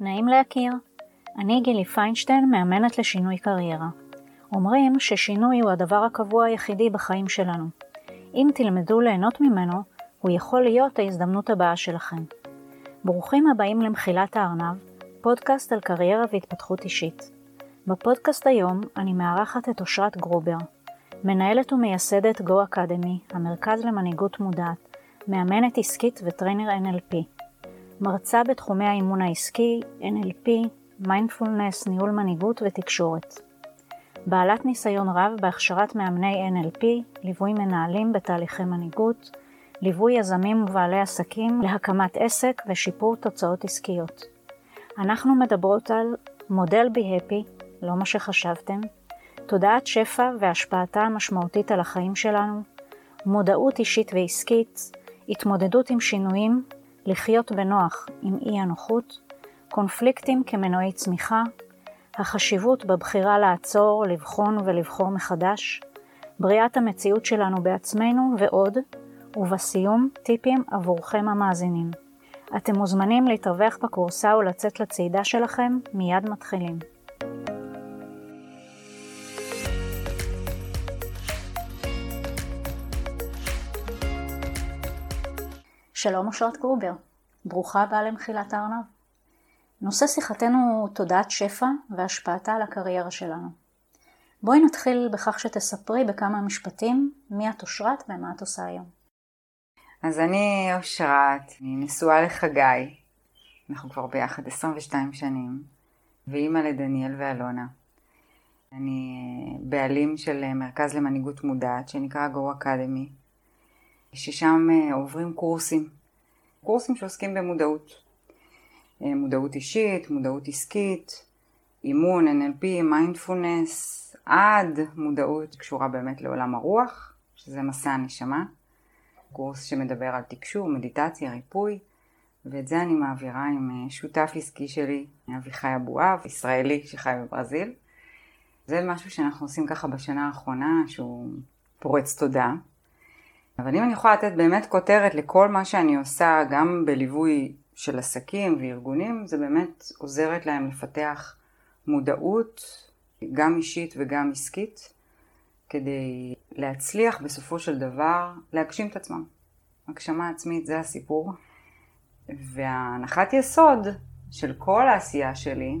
נעים להכיר. אני גילי פיינשטיין, מאמנת לשינוי קריירה. אומרים ששינוי הוא הדבר הקבוע היחידי בחיים שלנו. אם תלמדו ליהנות ממנו, הוא יכול להיות ההזדמנות הבאה שלכם. ברוכים הבאים למחילת הארנב, פודקאסט על קריירה והתפתחות אישית. בפודקאסט היום אני מארחת את אושרת גרובר, מנהלת ומייסדת Go Academy, המרכז למנהיגות מודעת, מאמנת עסקית ו trainer NLP. מרצה בתחומי האימון העסקי, NLP, מיינדפולנס, ניהול מנהיגות ותקשורת. בעלת ניסיון רב בהכשרת מאמני NLP, ליווי מנהלים בתהליכי מנהיגות, ליווי יזמים ובעלי עסקים להקמת עסק ושיפור תוצאות עסקיות. אנחנו מדברות על מודל be happy, לא מה שחשבתם, תודעת שפע והשפעתה המשמעותית על החיים שלנו, מודעות אישית ועסקית, התמודדות עם שינויים, לחיות בנוח עם אי הנוחות, קונפליקטים כמנועי צמיחה, החשיבות בבחירה לעצור, לבחון ולבחור מחדש, בריאת המציאות שלנו בעצמנו ועוד, ובסיום, טיפים עבורכם המאזינים. אתם מוזמנים להתרווח בקורסה ולצאת לצעידה שלכם, מיד מתחילים. שלום אושרת גרובר, ברוכה הבאה למחילת הארנב. נושא שיחתנו תודעת שפע והשפעתה על הקריירה שלנו. בואי נתחיל בכך שתספרי בכמה משפטים מי את אושרת ומה את עושה היום. אז אני אושרת, אני נשואה לחגי, אנחנו כבר ביחד 22 שנים, ואימא לדניאל ואלונה. אני בעלים של מרכז למנהיגות מודעת שנקרא Go Academy, ששם אה, עוברים קורסים, קורסים שעוסקים במודעות. אה, מודעות אישית, מודעות עסקית, אימון, NLP, מיינדפולנס, עד מודעות שקשורה באמת לעולם הרוח, שזה מסע הנשמה. קורס שמדבר על תקשור, מדיטציה, ריפוי, ואת זה אני מעבירה עם אה, שותף עסקי שלי, אביחי אבואב, ישראלי שחי בברזיל. זה משהו שאנחנו עושים ככה בשנה האחרונה, שהוא פורץ תודה. אבל אם אני יכולה לתת באמת כותרת לכל מה שאני עושה, גם בליווי של עסקים וארגונים, זה באמת עוזרת להם לפתח מודעות, גם אישית וגם עסקית, כדי להצליח בסופו של דבר להגשים את עצמם. הגשמה עצמית זה הסיפור. וההנחת יסוד של כל העשייה שלי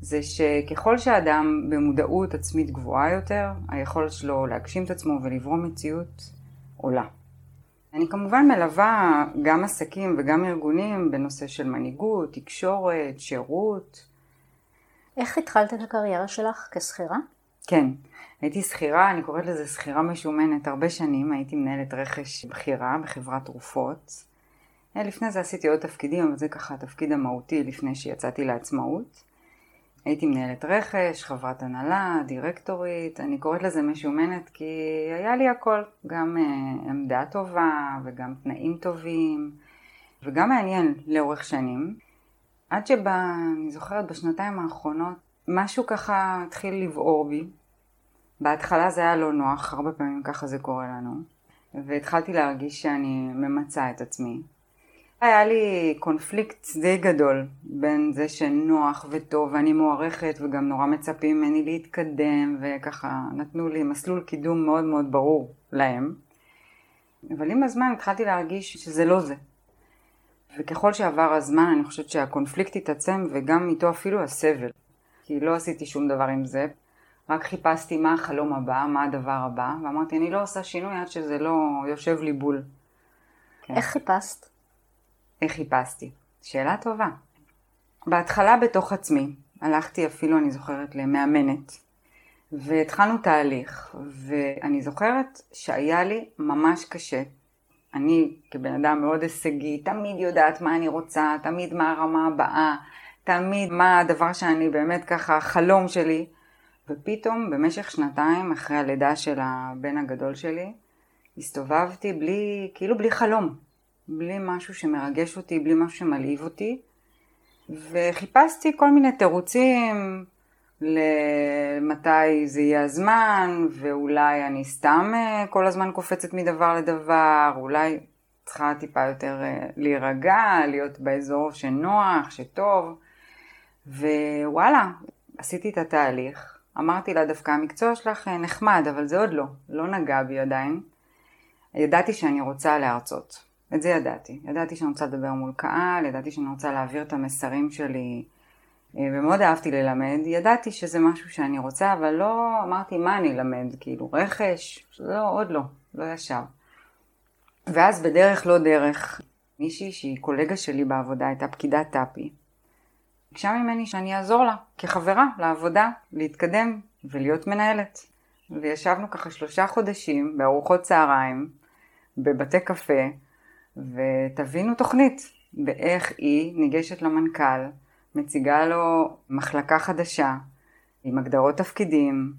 זה שככל שאדם במודעות עצמית גבוהה יותר, היכולת שלו להגשים את עצמו ולברום מציאות עולה. אני כמובן מלווה גם עסקים וגם ארגונים בנושא של מנהיגות, תקשורת, שירות. איך התחלת את הקריירה שלך כשכירה? כן, הייתי שכירה, אני קוראת לזה שכירה משומנת הרבה שנים, הייתי מנהלת רכש בכירה בחברת תרופות. אה, לפני זה עשיתי עוד תפקידים, אבל זה ככה התפקיד המהותי לפני שיצאתי לעצמאות. הייתי מנהלת רכש, חברת הנהלה, דירקטורית, אני קוראת לזה משומנת כי היה לי הכל, גם uh, עמדה טובה וגם תנאים טובים וגם מעניין לאורך שנים. עד שבה, אני זוכרת בשנתיים האחרונות, משהו ככה התחיל לבעור בי. בהתחלה זה היה לא נוח, הרבה פעמים ככה זה קורה לנו. והתחלתי להרגיש שאני ממצה את עצמי. היה לי קונפליקט די גדול בין זה שנוח וטוב ואני מוערכת וגם נורא מצפים ממני להתקדם וככה נתנו לי מסלול קידום מאוד מאוד ברור להם. אבל עם הזמן התחלתי להרגיש שזה לא זה. וככל שעבר הזמן אני חושבת שהקונפליקט התעצם וגם איתו אפילו הסבל. כי לא עשיתי שום דבר עם זה, רק חיפשתי מה החלום הבא, מה הדבר הבא, ואמרתי אני לא עושה שינוי עד שזה לא יושב לי בול. כן. איך חיפשת? איך חיפשתי? שאלה טובה. בהתחלה בתוך עצמי, הלכתי אפילו, אני זוכרת, למאמנת, והתחלנו תהליך, ואני זוכרת שהיה לי ממש קשה. אני כבן אדם מאוד הישגי, תמיד יודעת מה אני רוצה, תמיד מה הרמה הבאה, תמיד מה הדבר שאני באמת ככה, החלום שלי. ופתאום במשך שנתיים אחרי הלידה של הבן הגדול שלי, הסתובבתי בלי, כאילו בלי חלום. בלי משהו שמרגש אותי, בלי משהו שמלהיב אותי, וחיפשתי כל מיני תירוצים למתי זה יהיה הזמן, ואולי אני סתם אה, כל הזמן קופצת מדבר לדבר, אולי צריכה טיפה יותר אה, להירגע, להיות באזור שנוח, שטוב. ווואלה, עשיתי את התהליך. אמרתי לה, דווקא המקצוע שלך אה, נחמד, אבל זה עוד לא, לא נגע בי עדיין. ידעתי שאני רוצה להרצות, את זה ידעתי. ידעתי שאני רוצה לדבר מול קהל, ידעתי שאני רוצה להעביר את המסרים שלי, אה, ומאוד אהבתי ללמד. ידעתי שזה משהו שאני רוצה, אבל לא אמרתי מה אני אלמד, כאילו רכש, לא, עוד לא, לא ישב. ואז בדרך לא דרך, מישהי שהיא קולגה שלי בעבודה, הייתה פקידת טאפי. ביקשה ממני שאני אעזור לה כחברה לעבודה, להתקדם ולהיות מנהלת. וישבנו ככה שלושה חודשים בארוחות צהריים, בבתי קפה, ותבינו תוכנית באיך היא ניגשת למנכ"ל, מציגה לו מחלקה חדשה, עם הגדרות תפקידים,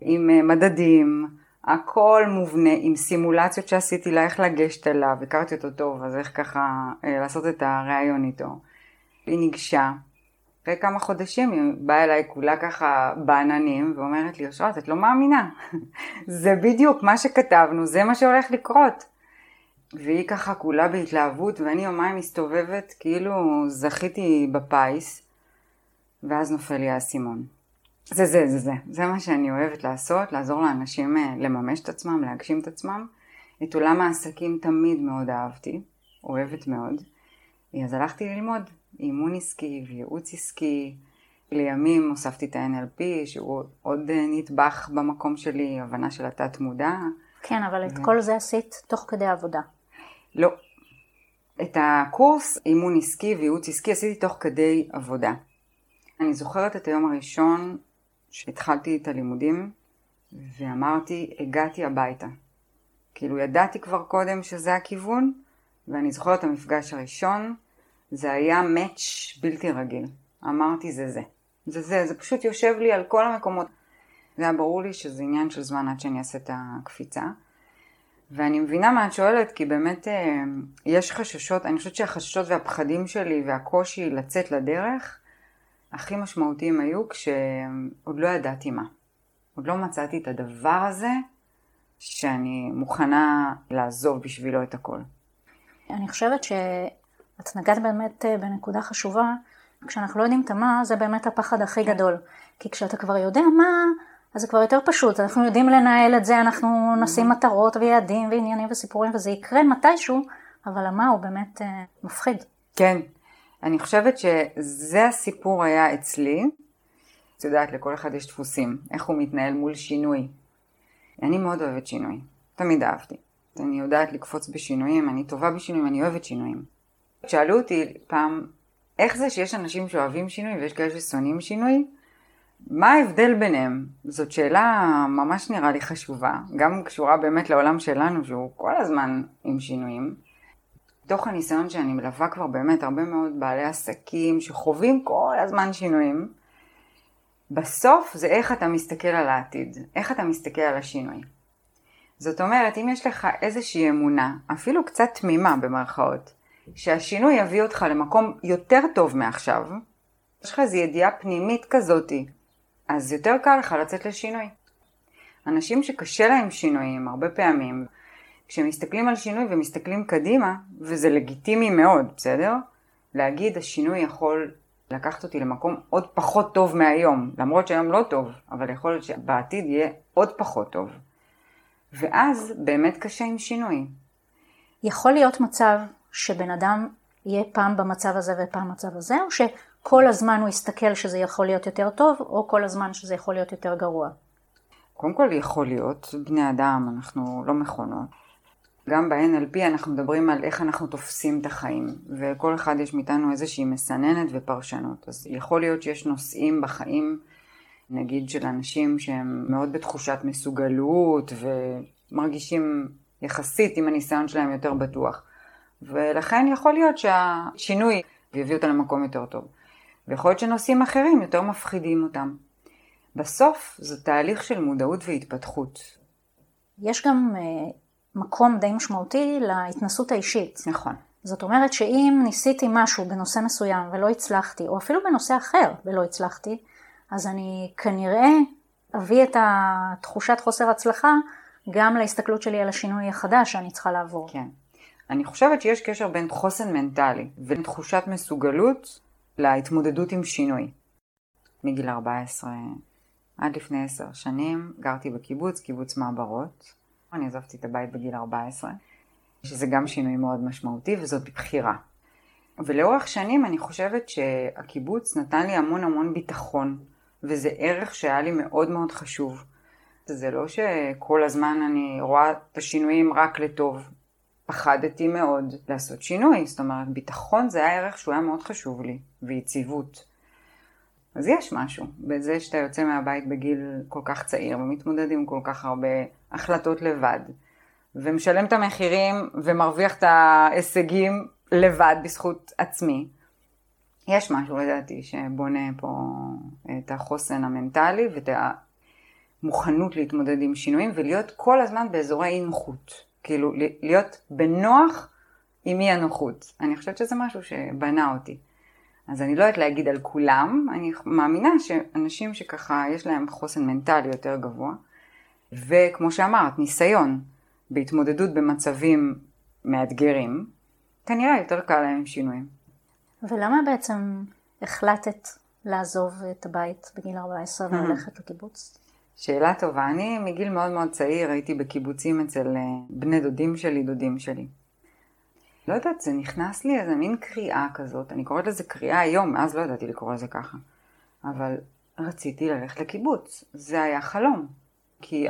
עם אה, מדדים, הכל מובנה, עם סימולציות שעשיתי לה איך לגשת אליו, הכרתי אותו טוב, אז איך ככה אה, לעשות את הריאיון איתו. היא ניגשה, אחרי כמה חודשים היא באה אליי כולה ככה בעננים ואומרת לי, אושרת, את לא מאמינה, זה בדיוק מה שכתבנו, זה מה שהולך לקרות. והיא ככה כולה בהתלהבות ואני יומיים מסתובבת כאילו זכיתי בפיס ואז נופל לי האסימון. זה זה זה זה, זה מה שאני אוהבת לעשות, לעזור לאנשים אה, לממש את עצמם, להגשים את עצמם. את עולם העסקים תמיד מאוד אהבתי, אוהבת מאוד. אז הלכתי ללמוד אימון עסקי וייעוץ עסקי. לימים הוספתי את ה-NLP, שהוא עוד אה, נדבך במקום שלי, הבנה של התת מודע. כן, אבל את כל זה עשית תוך כדי עבודה. לא. את הקורס אימון עסקי וייעוץ עסקי עשיתי תוך כדי עבודה. אני זוכרת את היום הראשון שהתחלתי את הלימודים ואמרתי, הגעתי הביתה. כאילו ידעתי כבר קודם שזה הכיוון, ואני זוכרת את המפגש הראשון, זה היה מאץ' בלתי רגיל. אמרתי זה זה. זה זה, זה פשוט יושב לי על כל המקומות. זה היה ברור לי שזה עניין של זמן עד שאני אעשה את הקפיצה. ואני מבינה מה את שואלת, כי באמת אה, יש חששות, אני חושבת שהחששות והפחדים שלי והקושי לצאת לדרך, הכי משמעותיים היו כשעוד לא ידעתי מה. עוד לא מצאתי את הדבר הזה שאני מוכנה לעזוב בשבילו את הכל. אני חושבת שאת נגעת באמת אה, בנקודה חשובה, כשאנחנו לא יודעים את המה, זה באמת הפחד הכי כן. גדול. כי כשאתה כבר יודע מה, אז זה כבר יותר פשוט, אנחנו יודעים לנהל את זה, אנחנו נשים מטרות ויעדים ועניינים וסיפורים, וזה יקרה מתישהו, אבל המה הוא באמת אה, מפחיד. כן, אני חושבת שזה הסיפור היה אצלי. את יודעת, לכל אחד יש דפוסים, איך הוא מתנהל מול שינוי. אני מאוד אוהבת שינוי, תמיד אהבתי. אני יודעת לקפוץ בשינויים, אני טובה בשינויים, אני אוהבת שינויים. שאלו אותי פעם, איך זה שיש אנשים שאוהבים שינוי ויש כאלה ששונאים שינוי? מה ההבדל ביניהם? זאת שאלה ממש נראה לי חשובה, גם קשורה באמת לעולם שלנו שהוא כל הזמן עם שינויים. מתוך הניסיון שאני מלווה כבר באמת הרבה מאוד בעלי עסקים שחווים כל הזמן שינויים, בסוף זה איך אתה מסתכל על העתיד, איך אתה מסתכל על השינוי. זאת אומרת, אם יש לך איזושהי אמונה, אפילו קצת תמימה במרכאות, שהשינוי יביא אותך למקום יותר טוב מעכשיו, יש לך איזו ידיעה פנימית כזאתי, אז יותר קל לך לצאת לשינוי. אנשים שקשה להם שינויים הרבה פעמים, כשמסתכלים על שינוי ומסתכלים קדימה, וזה לגיטימי מאוד, בסדר? להגיד השינוי יכול לקחת אותי למקום עוד פחות טוב מהיום, למרות שהיום לא טוב, אבל יכול להיות שבעתיד יהיה עוד פחות טוב. ואז באמת קשה עם שינוי. יכול להיות מצב שבן אדם יהיה פעם במצב הזה ופעם במצב הזה, או שכל הזמן הוא יסתכל שזה יכול להיות יותר טוב, או כל הזמן שזה יכול להיות יותר גרוע? קודם כל יכול להיות, בני אדם, אנחנו לא מכונות. גם ב-NLP אנחנו מדברים על איך אנחנו תופסים את החיים, וכל אחד יש מאיתנו איזושהי מסננת ופרשנות. אז יכול להיות שיש נושאים בחיים, נגיד של אנשים שהם מאוד בתחושת מסוגלות ומרגישים יחסית עם הניסיון שלהם יותר בטוח. ולכן יכול להיות שהשינוי יביא אותם למקום יותר טוב. ויכול להיות שנושאים אחרים יותר מפחידים אותם. בסוף זה תהליך של מודעות והתפתחות. יש גם uh, מקום די משמעותי להתנסות האישית. נכון. זאת אומרת שאם ניסיתי משהו בנושא מסוים ולא הצלחתי, או אפילו בנושא אחר ולא הצלחתי, אז אני כנראה אביא את התחושת חוסר הצלחה גם להסתכלות שלי על השינוי החדש שאני צריכה לעבור. כן. אני חושבת שיש קשר בין חוסן מנטלי ובין תחושת מסוגלות להתמודדות עם שינוי. מגיל 14 עד לפני 10 שנים גרתי בקיבוץ, קיבוץ מעברות. אני עזבתי את הבית בגיל 14, שזה גם שינוי מאוד משמעותי וזאת בחירה. ולאורך שנים אני חושבת שהקיבוץ נתן לי המון המון ביטחון, וזה ערך שהיה לי מאוד מאוד חשוב. זה לא שכל הזמן אני רואה את השינויים רק לטוב. פחדתי מאוד לעשות שינוי, זאת אומרת ביטחון זה היה ערך שהוא היה מאוד חשוב לי, ויציבות. אז יש משהו בזה שאתה יוצא מהבית בגיל כל כך צעיר ומתמודד עם כל כך הרבה החלטות לבד, ומשלם את המחירים ומרוויח את ההישגים לבד בזכות עצמי. יש משהו לדעתי שבונה פה את החוסן המנטלי ואת המוכנות להתמודד עם שינויים ולהיות כל הזמן באזורי אי נוחות. כאילו להיות בנוח עם אי הנוחות. אני חושבת שזה משהו שבנה אותי. אז אני לא יודעת להגיד על כולם, אני מאמינה שאנשים שככה יש להם חוסן מנטלי יותר גבוה, וכמו שאמרת, ניסיון בהתמודדות במצבים מאתגרים, כנראה יותר קל להם עם שינויים. ולמה בעצם החלטת לעזוב את הבית בגיל 14 וללכת לקיבוץ? שאלה טובה. אני מגיל מאוד מאוד צעיר הייתי בקיבוצים אצל אה, בני דודים שלי, דודים שלי. לא יודעת, זה נכנס לי איזה מין קריאה כזאת, אני קוראת לזה קריאה היום, אז לא ידעתי לקרוא לזה ככה. אבל רציתי ללכת לקיבוץ, זה היה חלום. כי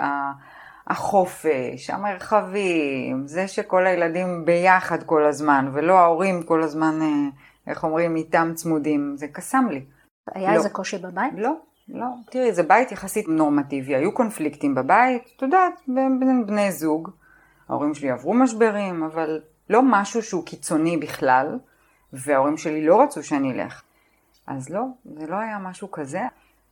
החופש, המרחבים, זה שכל הילדים ביחד כל הזמן, ולא ההורים כל הזמן, אה, איך אומרים, איתם צמודים, זה קסם לי. היה לא. איזה קושי בבית? לא, לא. תראי, זה בית יחסית נורמטיבי, היו קונפליקטים בבית, את יודעת, בין בני זוג. ההורים שלי עברו משברים, אבל לא משהו שהוא קיצוני בכלל, וההורים שלי לא רצו שאני אלך. אז לא, זה לא היה משהו כזה.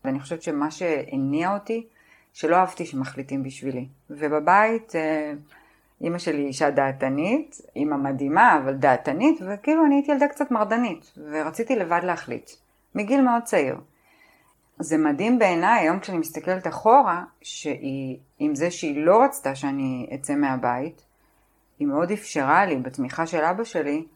ואני חושבת שמה שהניע אותי, שלא אהבתי שמחליטים בשבילי. ובבית, אה, אימא שלי אישה דעתנית, אימא מדהימה, אבל דעתנית, וכאילו אני הייתי ילדה קצת מרדנית, ורציתי לבד להחליט, מגיל מאוד צעיר. זה מדהים בעיניי, היום כשאני מסתכלת אחורה, שהיא, עם זה שהיא לא רצתה שאני אצא מהבית, היא מאוד אפשרה לי, בתמיכה של אבא שלי,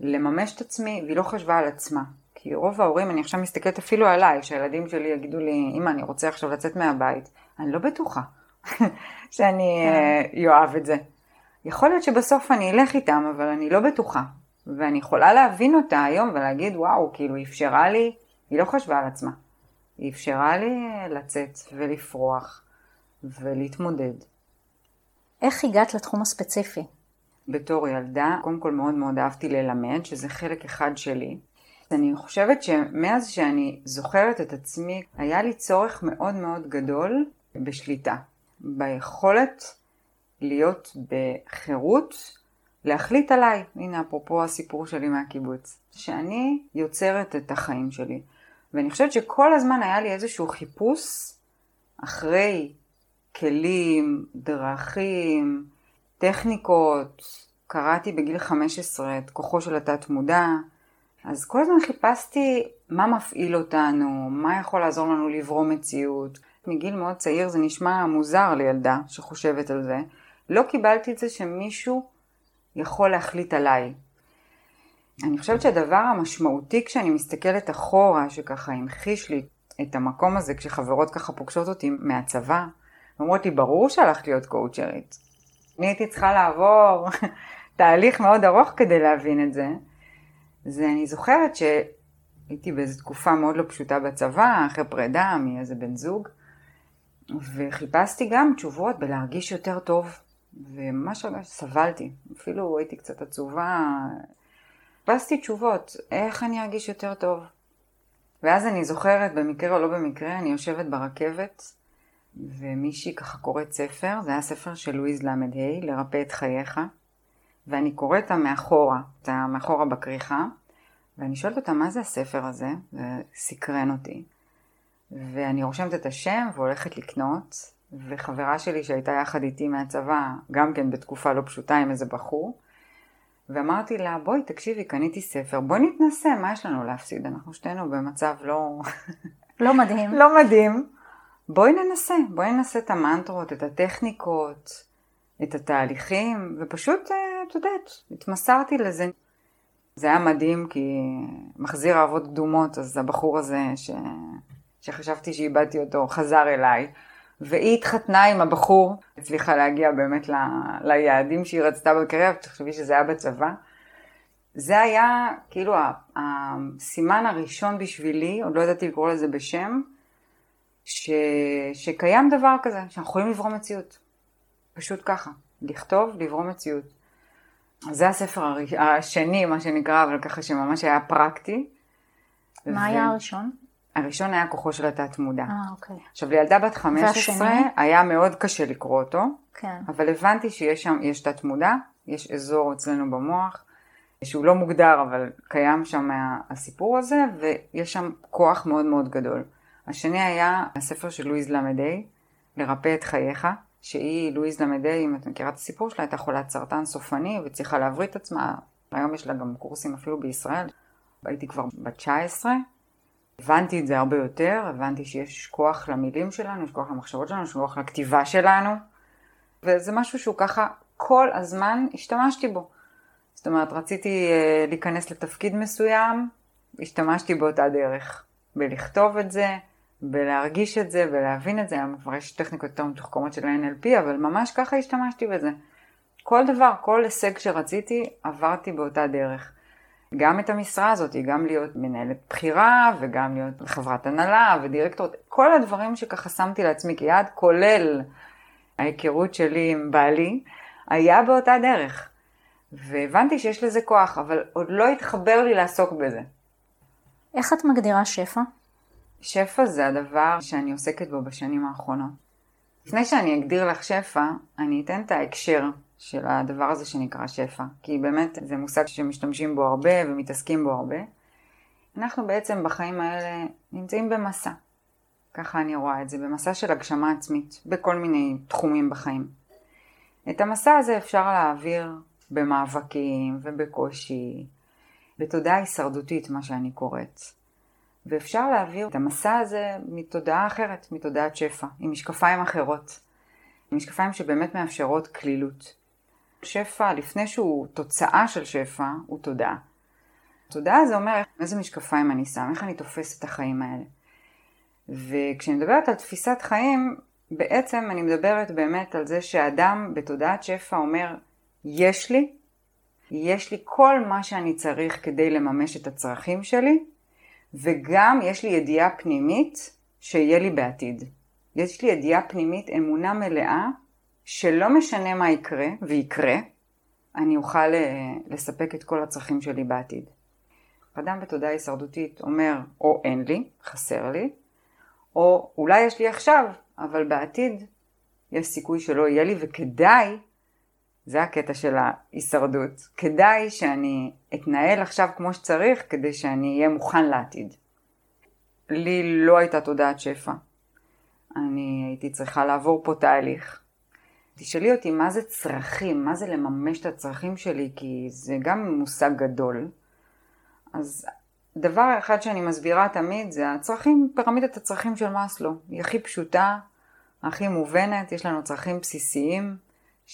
לממש את עצמי, והיא לא חשבה על עצמה. כי רוב ההורים, אני עכשיו מסתכלת אפילו עליי, שהילדים שלי יגידו לי, אמא, אני רוצה עכשיו לצאת מהבית, אני לא בטוחה שאני כן. אוהב את זה. יכול להיות שבסוף אני אלך איתם, אבל אני לא בטוחה. ואני יכולה להבין אותה היום ולהגיד, וואו, כאילו, היא אפשרה לי, היא לא חשבה על עצמה. היא אפשרה לי לצאת ולפרוח ולהתמודד. איך הגעת לתחום הספציפי? בתור ילדה, קודם כל מאוד מאוד אהבתי ללמד, שזה חלק אחד שלי. אני חושבת שמאז שאני זוכרת את עצמי, היה לי צורך מאוד מאוד גדול בשליטה. ביכולת להיות בחירות, להחליט עליי. הנה אפרופו הסיפור שלי מהקיבוץ. שאני יוצרת את החיים שלי. ואני חושבת שכל הזמן היה לי איזשהו חיפוש אחרי כלים, דרכים, טכניקות. קראתי בגיל 15 את כוחו של התת מודע. אז כל הזמן חיפשתי מה מפעיל אותנו, מה יכול לעזור לנו לברום מציאות. מגיל מאוד צעיר זה נשמע מוזר לילדה שחושבת על זה. לא קיבלתי את זה שמישהו יכול להחליט עליי. אני חושבת שהדבר המשמעותי כשאני מסתכלת אחורה, שככה המחיש לי את המקום הזה כשחברות ככה פוגשות אותי מהצבא, אומרות לי, ברור שהלכת להיות קואוצ'רית. אני הייתי צריכה לעבור תהליך מאוד ארוך כדי להבין את זה. זה אני זוכרת שהייתי באיזו תקופה מאוד לא פשוטה בצבא, אחרי פרידה מאיזה בן זוג, וחיפשתי גם תשובות בלהרגיש יותר טוב, וממש סבלתי, אפילו הייתי קצת עצובה, חיפשתי תשובות, איך אני ארגיש יותר טוב. ואז אני זוכרת, במקרה או לא במקרה, אני יושבת ברכבת, ומישהי ככה קוראת ספר, זה היה ספר של לואיז ל"ה, לרפא את חייך, ואני קוראת אותה מאחורה, אותה מאחורה בכריכה, ואני שואלת אותה מה זה הספר הזה, זה סקרן אותי. ואני רושמת את השם והולכת לקנות, וחברה שלי שהייתה יחד איתי מהצבא, גם כן בתקופה לא פשוטה עם איזה בחור, ואמרתי לה, בואי תקשיבי, קניתי ספר, בואי נתנסה, מה יש לנו להפסיד? אנחנו שתינו במצב לא... לא מדהים. לא מדהים. בואי ננסה, בואי ננסה את המנטרות, את הטכניקות, את התהליכים, ופשוט, אה, את יודעת, התמסרתי לזה. זה היה מדהים כי מחזיר אהבות קדומות, אז הבחור הזה ש... שחשבתי שאיבדתי אותו, חזר אליי. והיא התחתנה עם הבחור, הצליחה להגיע באמת ל, ליעדים שהיא רצתה בקריירה, תחשבי שזה היה בצבא. זה היה כאילו הסימן הראשון בשבילי, עוד לא ידעתי לקרוא לזה בשם, ש, שקיים דבר כזה, שאנחנו יכולים לברוא מציאות. פשוט ככה, לכתוב, לברוא מציאות. זה הספר הראש, השני, מה שנקרא, אבל ככה שממש היה פרקטי. מה ו... היה הראשון? הראשון היה כוחו של התת מודע. אה, אוקיי. עכשיו, לילדה בת 15 והשני? היה מאוד קשה לקרוא אותו, כן. אבל הבנתי שיש שם, יש תת מודע, יש אזור אצלנו במוח, שהוא לא מוגדר, אבל קיים שם הסיפור הזה, ויש שם כוח מאוד מאוד גדול. השני היה הספר של לואיז למדי, לרפא את חייך, שהיא, לואיז למדי, אם את מכירה את הסיפור שלה, הייתה חולת סרטן סופני וצריכה להבריא את עצמה. היום יש לה גם קורסים אפילו בישראל. הייתי כבר בת 19, הבנתי את זה הרבה יותר, הבנתי שיש כוח למילים שלנו, יש כוח למחשבות שלנו, יש כוח לכתיבה שלנו, וזה משהו שהוא ככה כל הזמן השתמשתי בו. זאת אומרת, רציתי uh, להיכנס לתפקיד מסוים, השתמשתי באותה דרך, בלכתוב את זה, בלהרגיש את זה, בלהבין את זה, היום כבר יש טכניקות יותר מתוחכמות של NLP, אבל ממש ככה השתמשתי בזה. כל דבר, כל הישג שרציתי, עברתי באותה דרך. גם את המשרה הזאת, גם להיות מנהלת בחירה, וגם להיות חברת הנהלה ודירקטור, כל הדברים שככה שמתי לעצמי כיעד, כולל ההיכרות שלי עם בעלי, היה באותה דרך. והבנתי שיש לזה כוח, אבל עוד לא התחבר לי לעסוק בזה. איך את מגדירה שפע? שפע זה הדבר שאני עוסקת בו בשנים האחרונות. לפני שאני אגדיר לך שפע, אני אתן את ההקשר של הדבר הזה שנקרא שפע, כי באמת זה מושג שמשתמשים בו הרבה ומתעסקים בו הרבה. אנחנו בעצם בחיים האלה נמצאים במסע. ככה אני רואה את זה, במסע של הגשמה עצמית, בכל מיני תחומים בחיים. את המסע הזה אפשר להעביר במאבקים ובקושי, בתודעה הישרדותית, מה שאני קוראת. ואפשר להעביר את המסע הזה מתודעה אחרת, מתודעת שפע, עם משקפיים אחרות. עם משקפיים שבאמת מאפשרות כלילות. שפע, לפני שהוא תוצאה של שפע, הוא תודעה. תודעה זה אומר איזה משקפיים אני שם, איך אני תופס את החיים האלה. וכשאני מדברת על תפיסת חיים, בעצם אני מדברת באמת על זה שאדם בתודעת שפע אומר, יש לי, יש לי כל מה שאני צריך כדי לממש את הצרכים שלי, וגם יש לי ידיעה פנימית שיהיה לי בעתיד. יש לי ידיעה פנימית, אמונה מלאה, שלא משנה מה יקרה, ויקרה, אני אוכל אה, לספק את כל הצרכים שלי בעתיד. אדם בתודעה הישרדותית אומר, או אין לי, חסר לי, או אולי יש לי עכשיו, אבל בעתיד יש סיכוי שלא יהיה לי, וכדאי, זה הקטע של ההישרדות, כדאי שאני אתנהל עכשיו כמו שצריך, כדי שאני אהיה מוכן לעתיד. לי לא הייתה תודעת שפע. אני הייתי צריכה לעבור פה תהליך. תשאלי אותי מה זה צרכים, מה זה לממש את הצרכים שלי, כי זה גם מושג גדול. אז דבר אחד שאני מסבירה תמיד זה הצרכים, פירמידת הצרכים של מאסלו. היא הכי פשוטה, הכי מובנת, יש לנו צרכים בסיסיים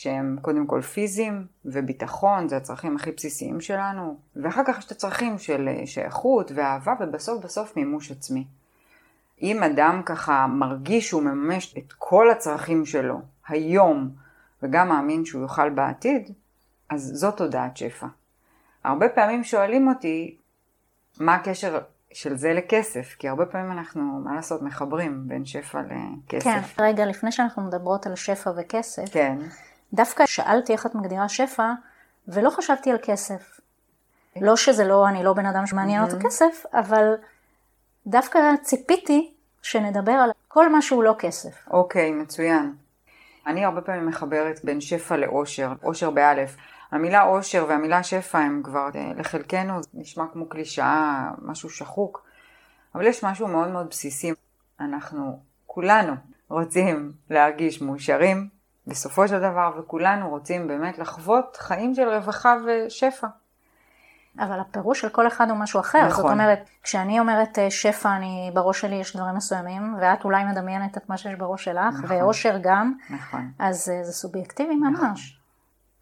שהם קודם כל פיזיים וביטחון, זה הצרכים הכי בסיסיים שלנו, ואחר כך יש את הצרכים של שייכות ואהבה ובסוף בסוף מימוש עצמי. אם אדם ככה מרגיש שהוא מממש את כל הצרכים שלו היום וגם מאמין שהוא יוכל בעתיד, אז זאת תודעת שפע. הרבה פעמים שואלים אותי מה הקשר של זה לכסף, כי הרבה פעמים אנחנו, מה לעשות, מחברים בין שפע לכסף. כן, רגע, לפני שאנחנו מדברות על שפע וכסף, כן. דווקא שאלתי איך את מגדירה שפע, ולא חשבתי על כסף. לא שזה לא, אני לא בן אדם שמעניין אותו כסף, אבל דווקא ציפיתי שנדבר על כל מה שהוא לא כסף. אוקיי, מצוין. אני הרבה פעמים מחברת בין שפע לאושר, אושר באלף. המילה אושר והמילה שפע הם כבר אה, לחלקנו, זה נשמע כמו קלישאה, משהו שחוק, אבל יש משהו מאוד מאוד בסיסי. אנחנו כולנו רוצים להרגיש מאושרים בסופו של דבר, וכולנו רוצים באמת לחוות חיים של רווחה ושפע. אבל הפירוש של כל אחד הוא משהו אחר. נכון. זאת אומרת, כשאני אומרת אה, שפע, אני, בראש שלי יש דברים מסוימים, ואת אולי מדמיינת את מה שיש בראש שלך, נכון. ואושר גם, נכון. אז אה, זה סובייקטיבי ממש. נכון.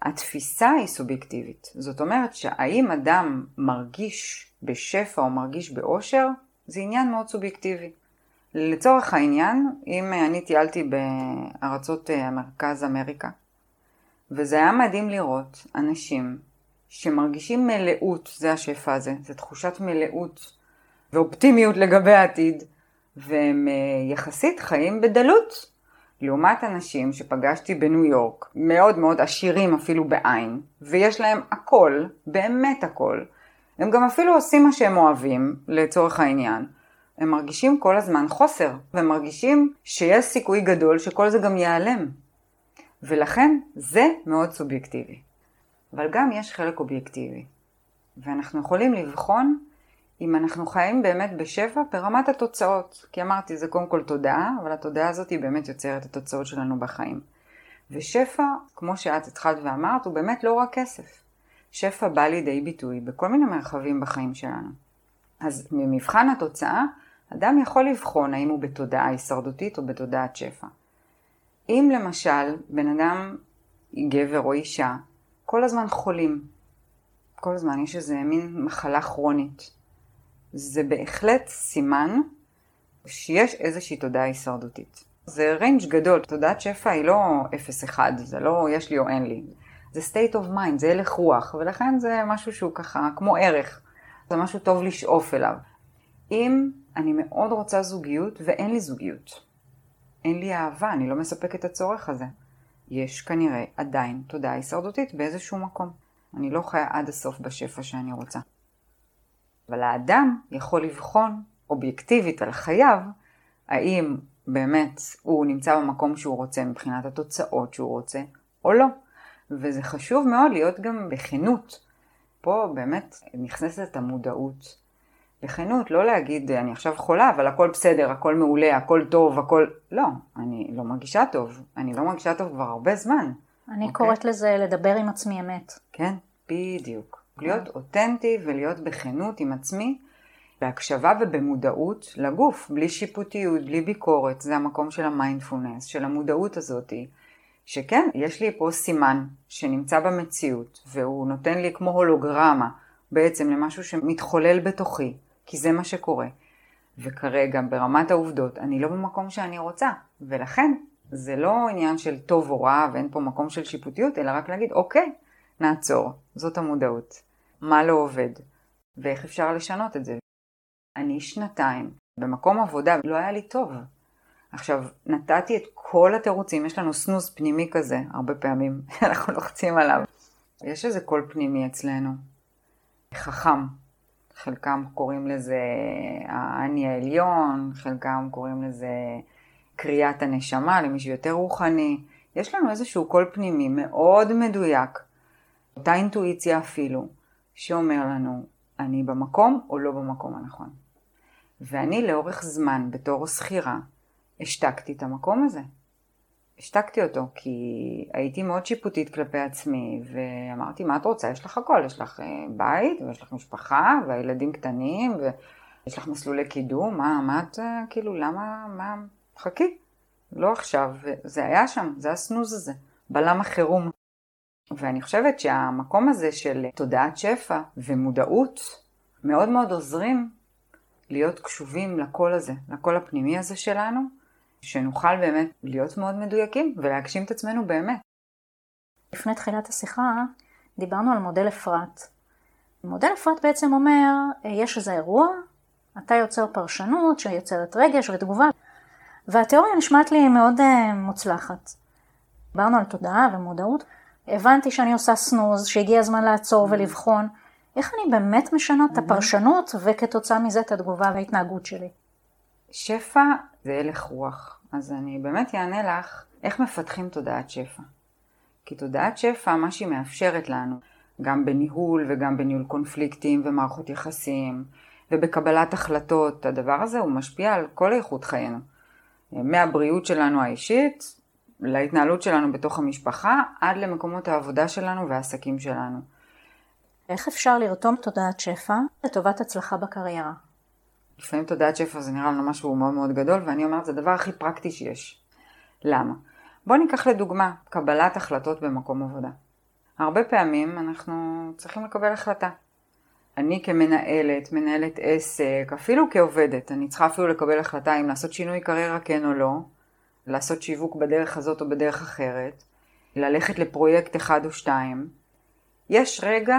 התפיסה היא סובייקטיבית. זאת אומרת שהאם אדם מרגיש בשפע או מרגיש באושר, זה עניין מאוד סובייקטיבי. לצורך העניין, אם אני טיילתי בארצות אה, מרכז אמריקה, וזה היה מדהים לראות אנשים שמרגישים מלאות, זה השפע הזה, זה תחושת מלאות ואופטימיות לגבי העתיד, והם אה, יחסית חיים בדלות. לעומת אנשים שפגשתי בניו יורק, מאוד מאוד עשירים אפילו בעין, ויש להם הכל, באמת הכל. הם גם אפילו עושים מה שהם אוהבים, לצורך העניין. הם מרגישים כל הזמן חוסר, והם מרגישים שיש סיכוי גדול שכל זה גם ייעלם. ולכן זה מאוד סובייקטיבי. אבל גם יש חלק אובייקטיבי. ואנחנו יכולים לבחון אם אנחנו חיים באמת בשפע ברמת התוצאות. כי אמרתי, זה קודם כל תודעה, אבל התודעה הזאת היא באמת יוצרת התוצאות שלנו בחיים. ושפע, כמו שאת התחלת ואמרת, הוא באמת לא רק כסף. שפע בא לידי ביטוי בכל מיני מרחבים בחיים שלנו. אז ממבחן התוצאה, אדם יכול לבחון האם הוא בתודעה הישרדותית או בתודעת שפע. אם למשל בן אדם, גבר או אישה, כל הזמן חולים, כל הזמן יש איזה מין מחלה כרונית, זה בהחלט סימן שיש איזושהי תודעה הישרדותית. זה ריינג' גדול, תודעת שפע היא לא 0-1, זה לא יש לי או אין לי. זה state of mind, זה הלך רוח, ולכן זה משהו שהוא ככה כמו ערך. זה משהו טוב לשאוף אליו. אם אני מאוד רוצה זוגיות ואין לי זוגיות, אין לי אהבה, אני לא מספק את הצורך הזה, יש כנראה עדיין תודעה הישרדותית באיזשהו מקום. אני לא חיה עד הסוף בשפע שאני רוצה. אבל האדם יכול לבחון אובייקטיבית על חייו, האם באמת הוא נמצא במקום שהוא רוצה מבחינת התוצאות שהוא רוצה, או לא. וזה חשוב מאוד להיות גם בכנות. פה באמת נכנסת המודעות. בכנות, לא להגיד, אני עכשיו חולה, אבל הכל בסדר, הכל מעולה, הכל טוב, הכל... לא, אני לא מרגישה טוב. אני לא מרגישה טוב כבר הרבה זמן. אני okay? אוקיי? קוראת לזה לדבר עם עצמי אמת. כן, בדיוק. להיות אותנטי ולהיות בכנות עם עצמי, בהקשבה ובמודעות לגוף, בלי שיפוטיות, בלי ביקורת. זה המקום של המיינדפולנס, של המודעות הזאתי. שכן, יש לי פה סימן שנמצא במציאות, והוא נותן לי כמו הולוגרמה בעצם למשהו שמתחולל בתוכי, כי זה מה שקורה. וכרגע, ברמת העובדות, אני לא במקום שאני רוצה, ולכן זה לא עניין של טוב או רע ואין פה מקום של שיפוטיות, אלא רק להגיד, אוקיי, נעצור, זאת המודעות. מה לא עובד, ואיך אפשר לשנות את זה. אני שנתיים במקום עבודה, לא היה לי טוב. עכשיו, נתתי את כל התירוצים, יש לנו snooze פנימי כזה, הרבה פעמים אנחנו לוחצים עליו. יש איזה קול פנימי אצלנו, חכם. חלקם קוראים לזה האני העליון, חלקם קוראים לזה קריאת הנשמה למי שיותר רוחני. יש לנו איזשהו קול פנימי מאוד מדויק, אותה אינטואיציה אפילו, שאומר לנו, אני במקום או לא במקום הנכון. ואני לאורך זמן, בתור שכירה, השתקתי את המקום הזה. השתקתי אותו כי הייתי מאוד שיפוטית כלפי עצמי ואמרתי מה את רוצה? יש לך הכל יש לך אה, בית ויש לך משפחה והילדים קטנים ויש לך מסלולי קידום? מה מה את אה, כאילו למה מה חכי לא עכשיו. זה היה שם זה הסנוז הזה בלם החירום. ואני חושבת שהמקום הזה של תודעת שפע ומודעות מאוד מאוד עוזרים להיות קשובים לקול הזה, לקול הפנימי הזה שלנו, שנוכל באמת להיות מאוד מדויקים ולהגשים את עצמנו באמת. לפני תחילת השיחה דיברנו על מודל אפרת. מודל אפרת בעצם אומר, יש איזה אירוע, אתה יוצר פרשנות שיוצרת רגש ותגובה, והתיאוריה נשמעת לי מאוד אה, מוצלחת. דיברנו על תודעה ומודעות, הבנתי שאני עושה סנוז, שהגיע הזמן לעצור mm-hmm. ולבחון איך אני באמת משנה את mm-hmm. הפרשנות וכתוצאה מזה את התגובה וההתנהגות שלי. שפע זה הלך רוח, אז אני באמת אענה לך איך מפתחים תודעת שפע. כי תודעת שפע, מה שהיא מאפשרת לנו, גם בניהול וגם בניהול קונפליקטים ומערכות יחסים ובקבלת החלטות, הדבר הזה הוא משפיע על כל איכות חיינו. מהבריאות שלנו האישית להתנהלות שלנו בתוך המשפחה, עד למקומות העבודה שלנו והעסקים שלנו. איך אפשר לרתום תודעת שפע לטובת הצלחה בקריירה? לפעמים תודעת שפע זה נראה לנו משהו מאוד מאוד גדול, ואני אומרת, זה הדבר הכי פרקטי שיש. למה? בואו ניקח לדוגמה, קבלת החלטות במקום עבודה. הרבה פעמים אנחנו צריכים לקבל החלטה. אני כמנהלת, מנהלת עסק, אפילו כעובדת, אני צריכה אפילו לקבל החלטה אם לעשות שינוי קריירה כן או לא, לעשות שיווק בדרך הזאת או בדרך אחרת, ללכת לפרויקט אחד או שתיים. יש רגע,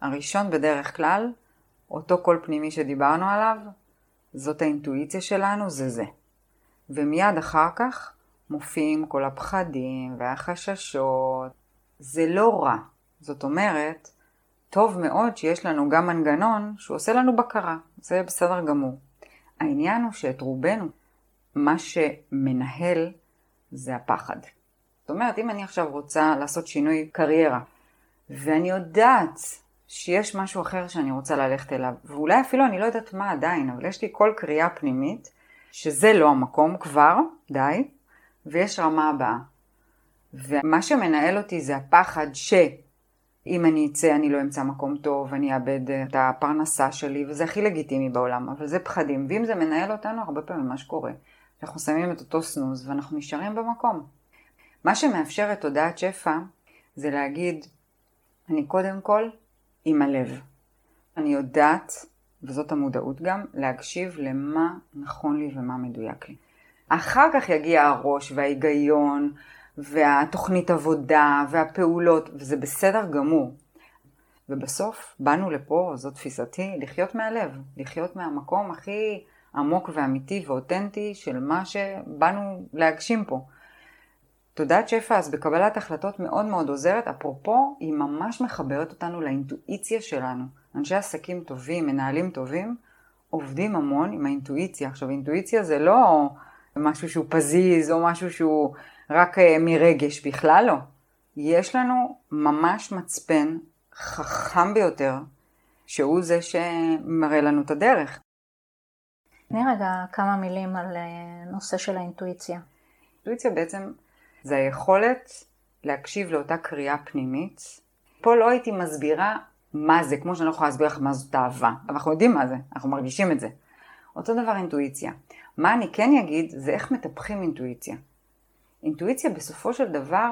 הראשון בדרך כלל, אותו קול פנימי שדיברנו עליו, זאת האינטואיציה שלנו, זה זה. ומיד אחר כך מופיעים כל הפחדים והחששות. זה לא רע. זאת אומרת, טוב מאוד שיש לנו גם מנגנון שהוא עושה לנו בקרה. זה בסדר גמור. העניין הוא שאת רובנו, מה שמנהל זה הפחד. זאת אומרת, אם אני עכשיו רוצה לעשות שינוי קריירה, ואני יודעת שיש משהו אחר שאני רוצה ללכת אליו, ואולי אפילו אני לא יודעת מה עדיין, אבל יש לי כל קריאה פנימית, שזה לא המקום כבר, די, ויש רמה הבאה. ומה שמנהל אותי זה הפחד שאם אני אצא אני לא אמצא מקום טוב, אני אאבד את הפרנסה שלי, וזה הכי לגיטימי בעולם, אבל זה פחדים. ואם זה מנהל אותנו, הרבה פעמים מה שקורה, אנחנו שמים את אותו סנוז ואנחנו נשארים במקום. מה שמאפשר את תודעת שפע זה להגיד, אני קודם כל עם הלב. אני יודעת, וזאת המודעות גם, להקשיב למה נכון לי ומה מדויק לי. אחר כך יגיע הראש וההיגיון והתוכנית עבודה והפעולות, וזה בסדר גמור. ובסוף באנו לפה, זו תפיסתי, לחיות מהלב, לחיות מהמקום הכי עמוק ואמיתי ואותנטי של מה שבאנו להגשים פה. תודעת שפע אז בקבלת החלטות מאוד מאוד עוזרת, אפרופו היא ממש מחברת אותנו לאינטואיציה שלנו. אנשי עסקים טובים, מנהלים טובים, עובדים המון עם האינטואיציה. עכשיו אינטואיציה זה לא משהו שהוא פזיז או משהו שהוא רק אה, מרגש, בכלל לא. יש לנו ממש מצפן חכם ביותר, שהוא זה שמראה לנו את הדרך. תני רגע כמה מילים על אה, נושא של האינטואיציה. אינטואיציה בעצם זה היכולת להקשיב לאותה קריאה פנימית. פה לא הייתי מסבירה מה זה, כמו שאני לא יכולה להסביר לך מה זאת אהבה, אבל אנחנו יודעים מה זה, אנחנו מרגישים את זה. אותו דבר אינטואיציה. מה אני כן אגיד זה איך מטפחים אינטואיציה. אינטואיציה בסופו של דבר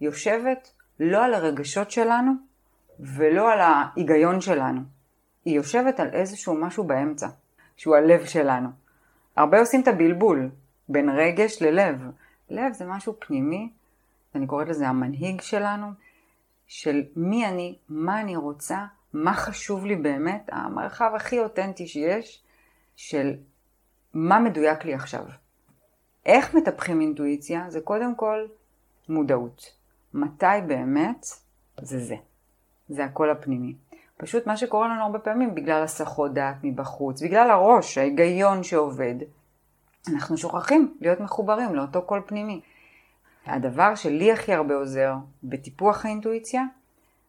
יושבת לא על הרגשות שלנו ולא על ההיגיון שלנו. היא יושבת על איזשהו משהו באמצע, שהוא הלב שלנו. הרבה עושים את הבלבול בין רגש ללב. לב זה משהו פנימי, אני קוראת לזה המנהיג שלנו, של מי אני, מה אני רוצה, מה חשוב לי באמת, המרחב הכי אותנטי שיש, של מה מדויק לי עכשיו. איך מטפחים אינטואיציה? זה קודם כל מודעות. מתי באמת זה זה. זה הקול הפנימי. פשוט מה שקורה לנו הרבה פעמים בגלל הסחות דעת מבחוץ, בגלל הראש, ההיגיון שעובד, אנחנו שוכחים להיות מחוברים לאותו קול פנימי. הדבר שלי הכי הרבה עוזר בטיפוח האינטואיציה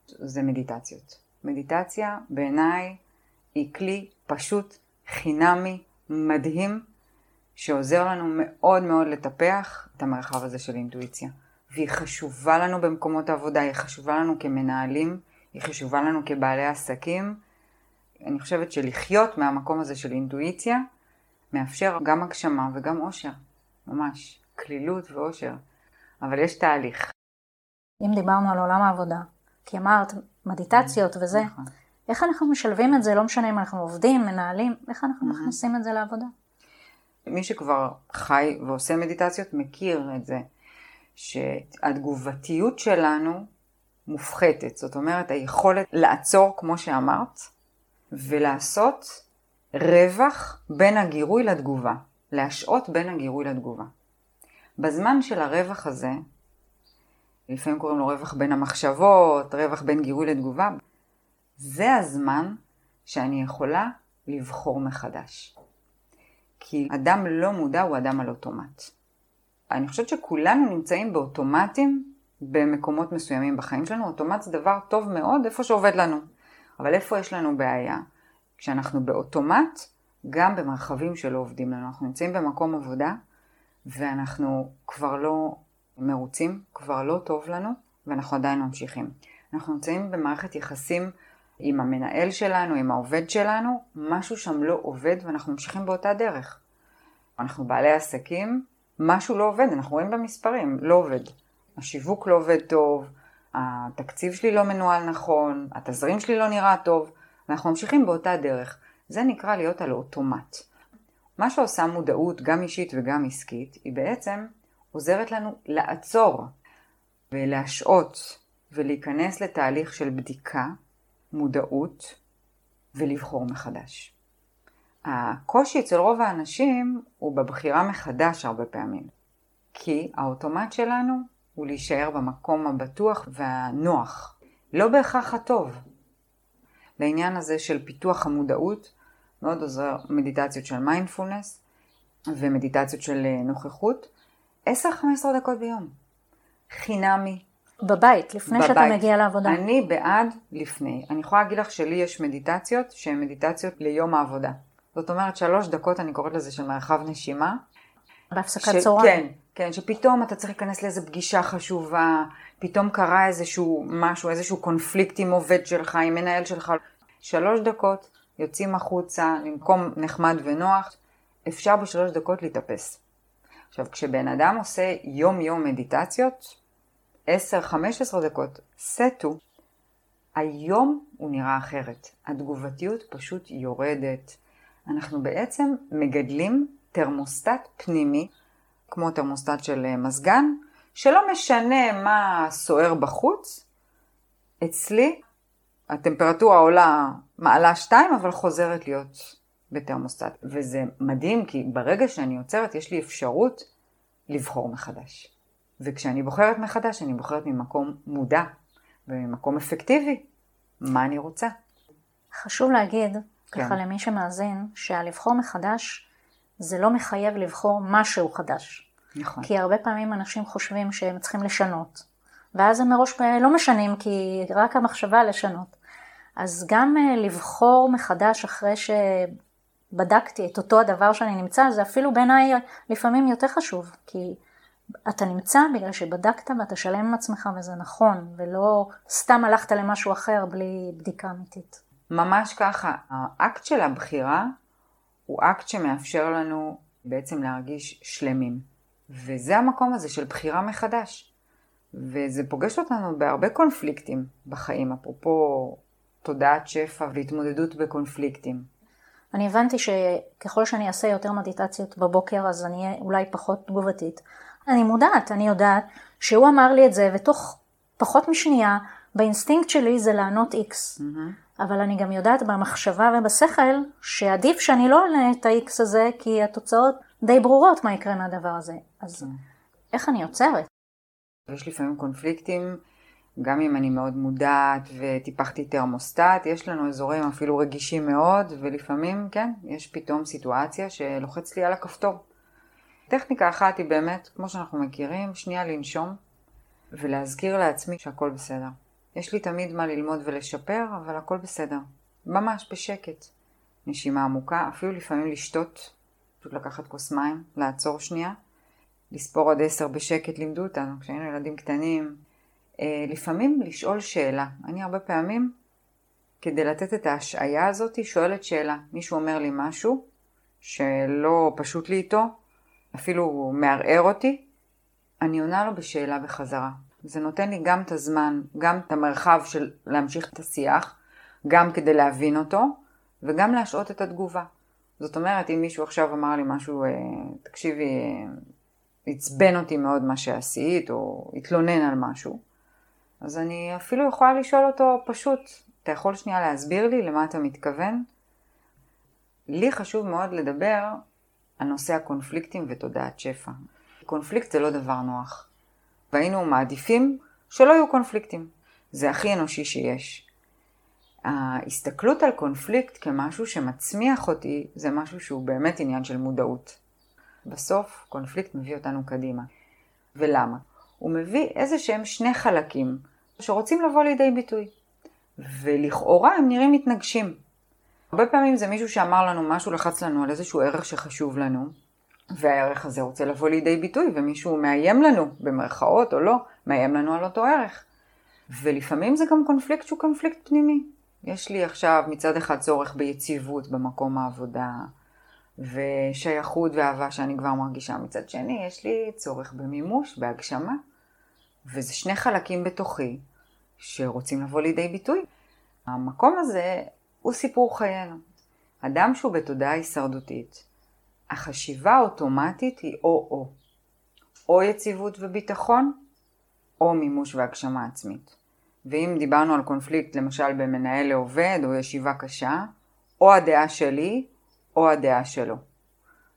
זה מדיטציות. מדיטציה בעיניי היא כלי פשוט, חינמי, מדהים, שעוזר לנו מאוד מאוד לטפח את המרחב הזה של אינטואיציה. והיא חשובה לנו במקומות העבודה, היא חשובה לנו כמנהלים, היא חשובה לנו כבעלי עסקים. אני חושבת שלחיות מהמקום הזה של אינטואיציה מאפשר גם הגשמה וגם אושר, ממש, כלילות ואושר. אבל יש תהליך. אם דיברנו על עולם העבודה, כי אמרת מדיטציות וזה, נכון. איך אנחנו משלבים את זה, לא משנה אם אנחנו עובדים, מנהלים, איך אנחנו מכניסים את זה לעבודה? מי שכבר חי ועושה מדיטציות מכיר את זה, שהתגובתיות שלנו מופחתת. זאת אומרת, היכולת לעצור, כמו שאמרת, ולעשות רווח בין הגירוי לתגובה. להשעות בין הגירוי לתגובה. בזמן של הרווח הזה, לפעמים קוראים לו רווח בין המחשבות, רווח בין גירוי לתגובה, זה הזמן שאני יכולה לבחור מחדש. כי אדם לא מודע הוא אדם על אוטומט. אני חושבת שכולנו נמצאים באוטומטים במקומות מסוימים בחיים שלנו. אוטומט זה דבר טוב מאוד איפה שעובד לנו. אבל איפה יש לנו בעיה? כשאנחנו באוטומט, גם במרחבים שלא עובדים לנו. אנחנו נמצאים במקום עבודה ואנחנו כבר לא מרוצים, כבר לא טוב לנו, ואנחנו עדיין ממשיכים. אנחנו נמצאים במערכת יחסים עם המנהל שלנו, עם העובד שלנו, משהו שם לא עובד ואנחנו ממשיכים באותה דרך. אנחנו בעלי עסקים, משהו לא עובד, אנחנו רואים במספרים, לא עובד. השיווק לא עובד טוב, התקציב שלי לא מנוהל נכון, התזרים שלי לא נראה טוב, אנחנו ממשיכים באותה דרך. זה נקרא להיות על אוטומט. מה שעושה מודעות, גם אישית וגם עסקית, היא בעצם עוזרת לנו לעצור ולהשעות ולהיכנס לתהליך של בדיקה, מודעות ולבחור מחדש. הקושי אצל רוב האנשים הוא בבחירה מחדש הרבה פעמים. כי האוטומט שלנו הוא להישאר במקום הבטוח והנוח, לא בהכרח הטוב. לעניין הזה של פיתוח המודעות מאוד עוזר מדיטציות של מיינדפולנס ומדיטציות של אה, נוכחות, 10-15 דקות ביום. חינמי. בבית, לפני בבית. שאתה מגיע לעבודה. אני בעד לפני. אני יכולה להגיד לך שלי יש מדיטציות שהן מדיטציות ליום העבודה. זאת אומרת, שלוש דקות, אני קוראת לזה של מרחב נשימה. בהפסקת צהריים. כן, כן, שפתאום אתה צריך להיכנס לאיזו פגישה חשובה, פתאום קרה איזשהו משהו, איזשהו קונפליקט עם עובד שלך, עם מנהל שלך. שלוש דקות, יוצאים החוצה, למקום נחמד ונוח, אפשר בשלוש דקות להתאפס. עכשיו, כשבן אדם עושה יום-יום מדיטציות, 10-15 דקות, סטו, היום הוא נראה אחרת. התגובתיות פשוט יורדת. אנחנו בעצם מגדלים תרמוסטט פנימי, כמו תרמוסטט של אה, מזגן, שלא משנה מה סוער בחוץ, אצלי הטמפרטורה עולה מעלה 2, אבל חוזרת להיות בתרמוסטט. וזה מדהים, כי ברגע שאני עוצרת, יש לי אפשרות לבחור מחדש. וכשאני בוחרת מחדש, אני בוחרת ממקום מודע וממקום אפקטיבי. מה אני רוצה? חשוב להגיד, כן. ככה למי שמאזין, שהלבחור מחדש זה לא מחייב לבחור משהו חדש. נכון. כי הרבה פעמים אנשים חושבים שהם צריכים לשנות. ואז הם מראש לא משנים, כי רק המחשבה לשנות. אז גם אה, לבחור מחדש אחרי שבדקתי את אותו הדבר שאני נמצא, זה אפילו בעיניי לפעמים יותר חשוב, כי אתה נמצא בגלל שבדקת ואתה שלם עם עצמך וזה נכון, ולא סתם הלכת למשהו אחר בלי בדיקה אמיתית. ממש ככה, האקט של הבחירה הוא אקט שמאפשר לנו בעצם להרגיש שלמים. וזה המקום הזה של בחירה מחדש. וזה פוגש אותנו בהרבה קונפליקטים בחיים, אפרופו תודעת שפע והתמודדות בקונפליקטים. אני הבנתי שככל שאני אעשה יותר מדיטציות בבוקר אז אני אהיה אולי פחות תגובתית. אני מודעת, אני יודעת שהוא אמר לי את זה ותוך פחות משנייה באינסטינקט שלי זה לענות איקס. Mm-hmm. אבל אני גם יודעת במחשבה ובשכל שעדיף שאני לא אענה את האיקס הזה כי התוצאות די ברורות מה יקרה מהדבר הזה. אז mm-hmm. איך אני עוצרת? יש לפעמים קונפליקטים גם אם אני מאוד מודעת וטיפחתי תרמוסטט, יש לנו אזורים אפילו רגישים מאוד, ולפעמים, כן, יש פתאום סיטואציה שלוחץ לי על הכפתור. טכניקה אחת היא באמת, כמו שאנחנו מכירים, שנייה לנשום ולהזכיר לעצמי שהכל בסדר. יש לי תמיד מה ללמוד ולשפר, אבל הכל בסדר. ממש בשקט. נשימה עמוקה, אפילו לפעמים לשתות, פשוט לקחת כוס מים, לעצור שנייה, לספור עד עשר בשקט לימדו אותנו, כשהיינו ילדים קטנים, אה, לפעמים לשאול שאלה. אני הרבה פעמים, כדי לתת את ההשעיה הזאת, שואלת שאלה. מישהו אומר לי משהו שלא פשוט לי איתו, אפילו מערער אותי, אני עונה לו בשאלה בחזרה. זה נותן לי גם את הזמן, גם את המרחב של להמשיך את השיח, גם כדי להבין אותו, וגם להשעות את התגובה. זאת אומרת, אם מישהו עכשיו אמר לי משהו, אה, תקשיבי, אה, עצבן אותי מאוד מה שעשית, או התלונן על משהו, אז אני אפילו יכולה לשאול אותו פשוט, אתה יכול שנייה להסביר לי למה אתה מתכוון? לי חשוב מאוד לדבר על נושא הקונפליקטים ותודעת שפע. קונפליקט זה לא דבר נוח, והיינו מעדיפים שלא יהיו קונפליקטים. זה הכי אנושי שיש. ההסתכלות על קונפליקט כמשהו שמצמיח אותי, זה משהו שהוא באמת עניין של מודעות. בסוף קונפליקט מביא אותנו קדימה. ולמה? הוא מביא איזה שהם שני חלקים שרוצים לבוא לידי ביטוי. ולכאורה הם נראים מתנגשים. הרבה פעמים זה מישהו שאמר לנו משהו, לחץ לנו על איזשהו ערך שחשוב לנו, והערך הזה רוצה לבוא לידי ביטוי, ומישהו מאיים לנו, במרכאות או לא, מאיים לנו על אותו ערך. ולפעמים זה גם קונפליקט שהוא קונפליקט פנימי. יש לי עכשיו מצד אחד צורך ביציבות במקום העבודה, ושייכות ואהבה שאני כבר מרגישה. מצד שני, יש לי צורך במימוש, בהגשמה. וזה שני חלקים בתוכי שרוצים לבוא לידי ביטוי. המקום הזה הוא סיפור חיינו. אדם שהוא בתודעה הישרדותית, החשיבה האוטומטית היא או-או. או יציבות וביטחון, או מימוש והגשמה עצמית. ואם דיברנו על קונפליקט למשל במנהל לעובד או ישיבה קשה, או הדעה שלי או הדעה שלו.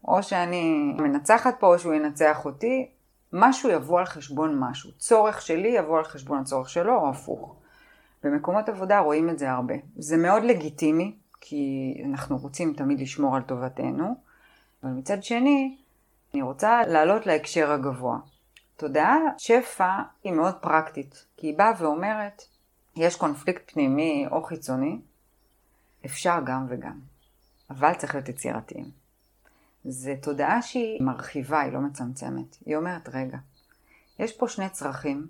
או שאני מנצחת פה או שהוא ינצח אותי, משהו יבוא על חשבון משהו. צורך שלי יבוא על חשבון הצורך שלו או הפוך. במקומות עבודה רואים את זה הרבה. זה מאוד לגיטימי, כי אנחנו רוצים תמיד לשמור על טובתנו, אבל מצד שני, אני רוצה לעלות להקשר הגבוה. תודעה שפע היא מאוד פרקטית, כי היא באה ואומרת, יש קונפליקט פנימי או חיצוני, אפשר גם וגם, אבל צריך להיות יצירתיים. זה תודעה שהיא מרחיבה, היא לא מצמצמת. היא אומרת, רגע, יש פה שני צרכים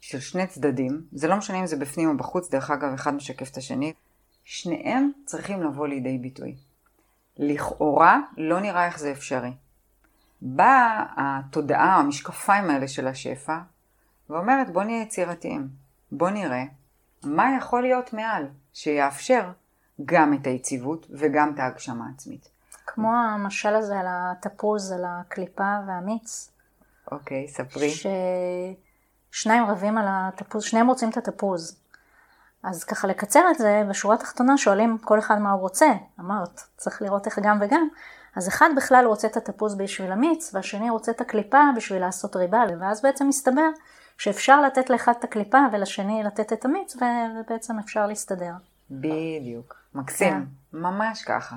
של שני צדדים, זה לא משנה אם זה בפנים או בחוץ, דרך אגב, אחד משקף את השני, שניהם צריכים לבוא לידי ביטוי. לכאורה לא נראה איך זה אפשרי. באה התודעה, המשקפיים האלה של השפע, ואומרת בוא נהיה יצירתיים, בוא נראה מה יכול להיות מעל, שיאפשר גם את היציבות וגם את ההגשמה העצמית. כמו המשל הזה על התפוז, על הקליפה והמיץ. אוקיי, ספרי. ששניים רבים על התפוז, שניהם רוצים את התפוז. אז ככה לקצר את זה, בשורה התחתונה שואלים כל אחד מה הוא רוצה. אמרת, צריך לראות איך גם וגם. אז אחד בכלל רוצה את התפוז בשביל המיץ, והשני רוצה את הקליפה בשביל לעשות ריבה, ואז בעצם מסתבר שאפשר לתת לאחד את הקליפה ולשני לתת את המיץ, ובעצם אפשר להסתדר. בדיוק. מקסים. כן. ממש ככה.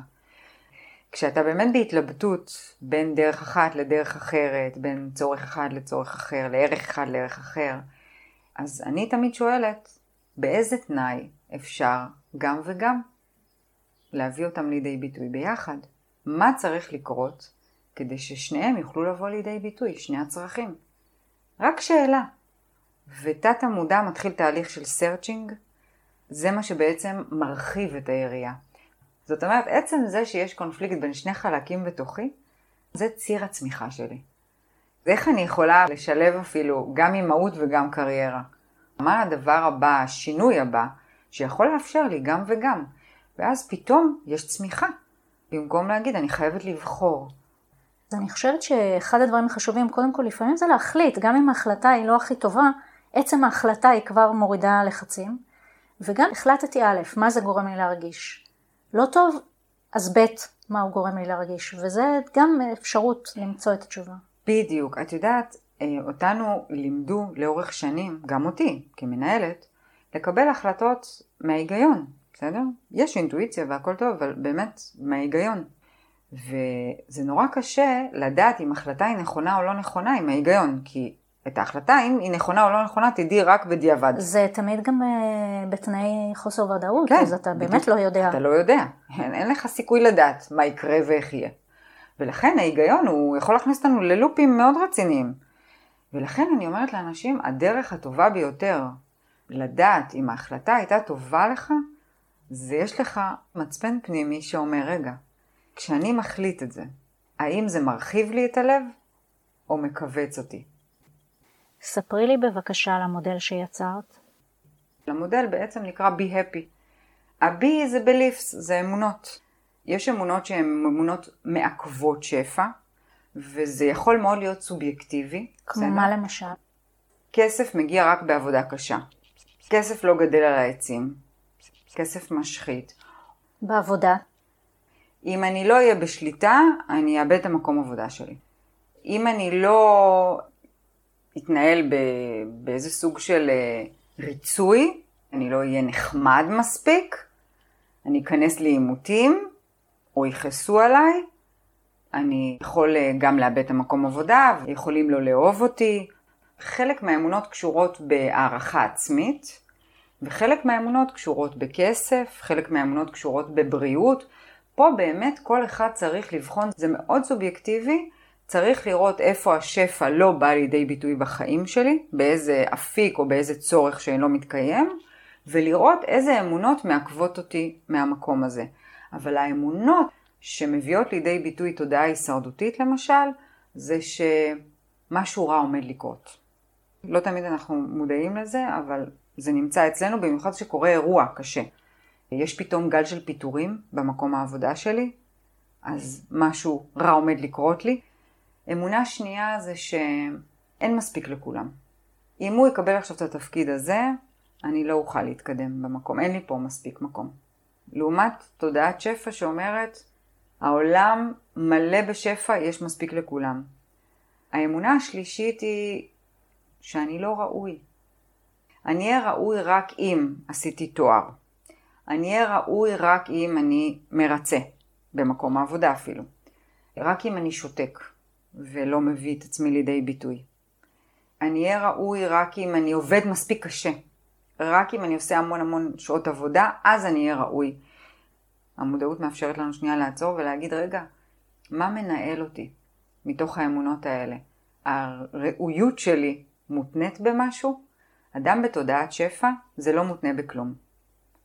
כשאתה באמת בהתלבטות בין דרך אחת לדרך אחרת, בין צורך אחד לצורך אחר, לערך אחד לערך אחר, אז אני תמיד שואלת, באיזה תנאי אפשר גם וגם להביא אותם לידי ביטוי ביחד? מה צריך לקרות כדי ששניהם יוכלו לבוא לידי ביטוי, שני הצרכים? רק שאלה. ותת המודע מתחיל תהליך של searching, זה מה שבעצם מרחיב את היריעה. זאת אומרת, עצם זה שיש קונפליקט בין שני חלקים בתוכי, זה ציר הצמיחה שלי. איך אני יכולה לשלב אפילו גם אימהות וגם קריירה? מה הדבר הבא, השינוי הבא, שיכול לאפשר לי גם וגם? ואז פתאום יש צמיחה, במקום להגיד אני חייבת לבחור. אז אני חושבת שאחד הדברים החשובים, קודם כל לפעמים זה להחליט, גם אם ההחלטה היא לא הכי טובה, עצם ההחלטה היא כבר מורידה לחצים. וגם החלטתי א', מה זה גורם לי להרגיש. לא טוב, אז ב', מה הוא גורם לי להרגיש. וזה גם אפשרות למצוא את התשובה. בדיוק. את יודעת, אותנו לימדו לאורך שנים, גם אותי כמנהלת, לקבל החלטות מההיגיון, בסדר? יש אינטואיציה והכל טוב, אבל באמת מההיגיון. וזה נורא קשה לדעת אם החלטה היא נכונה או לא נכונה עם ההיגיון, כי את ההחלטה, אם היא נכונה או לא נכונה, תדעי רק בדיעבד. זה תמיד גם uh, בתנאי חוסר ודאות, כן, אז אתה בדיוק, באמת לא יודע. אתה לא יודע, אין, אין לך סיכוי לדעת מה יקרה ואיך יהיה. ולכן ההיגיון הוא יכול להכניס אותנו ללופים מאוד רציניים. ולכן אני אומרת לאנשים, הדרך הטובה ביותר לדעת אם ההחלטה הייתה טובה לך, זה יש לך מצפן פנימי שאומר, רגע, כשאני מחליט את זה, האם זה מרחיב לי את הלב או מכווץ אותי? ספרי לי בבקשה על המודל שיצרת. המודל בעצם נקרא be happy. ה-be זה beliefs, זה אמונות. יש אמונות שהן אמונות מעכבות שפע, וזה יכול מאוד להיות סובייקטיבי. כמו בסדר? מה למשל? כסף מגיע רק בעבודה קשה. כסף לא גדל על העצים. כסף משחית. בעבודה? אם אני לא אהיה בשליטה, אני אאבד את המקום עבודה שלי. אם אני לא אתנהל באיזה סוג של אה, ריצוי, אני לא אהיה נחמד מספיק, אני אכנס לעימותים, או יכעסו עליי, אני יכול אה, גם לאבד את המקום עבודה, יכולים לא לאהוב אותי. חלק מהאמונות קשורות בהערכה עצמית, וחלק מהאמונות קשורות בכסף, חלק מהאמונות קשורות בבריאות. פה באמת כל אחד צריך לבחון, זה מאוד סובייקטיבי, צריך לראות איפה השפע לא בא לידי ביטוי בחיים שלי, באיזה אפיק או באיזה צורך שאינו מתקיים, ולראות איזה אמונות מעכבות אותי מהמקום הזה. אבל האמונות שמביאות לידי ביטוי תודעה הישרדותית למשל, זה שמשהו רע עומד לקרות. לא תמיד אנחנו מודעים לזה, אבל זה נמצא אצלנו, במיוחד שקורה אירוע קשה. יש פתאום גל של פיטורים במקום העבודה שלי, אז משהו רע עומד לקרות לי. אמונה שנייה זה שאין מספיק לכולם. אם הוא יקבל עכשיו את התפקיד הזה, אני לא אוכל להתקדם במקום, אין לי פה מספיק מקום. לעומת תודעת שפע שאומרת, העולם מלא בשפע, יש מספיק לכולם. האמונה השלישית היא שאני לא ראוי. אני אהיה ראוי רק אם עשיתי תואר. אני אהיה ראוי רק אם אני מרצה, במקום העבודה אפילו. רק אם אני שותק ולא מביא את עצמי לידי ביטוי. אני אהיה ראוי רק אם אני עובד מספיק קשה. רק אם אני עושה המון המון שעות עבודה, אז אני אהיה ראוי. המודעות מאפשרת לנו שנייה לעצור ולהגיד, רגע, מה מנהל אותי מתוך האמונות האלה? הראויות שלי מותנית במשהו? אדם בתודעת שפע זה לא מותנה בכלום.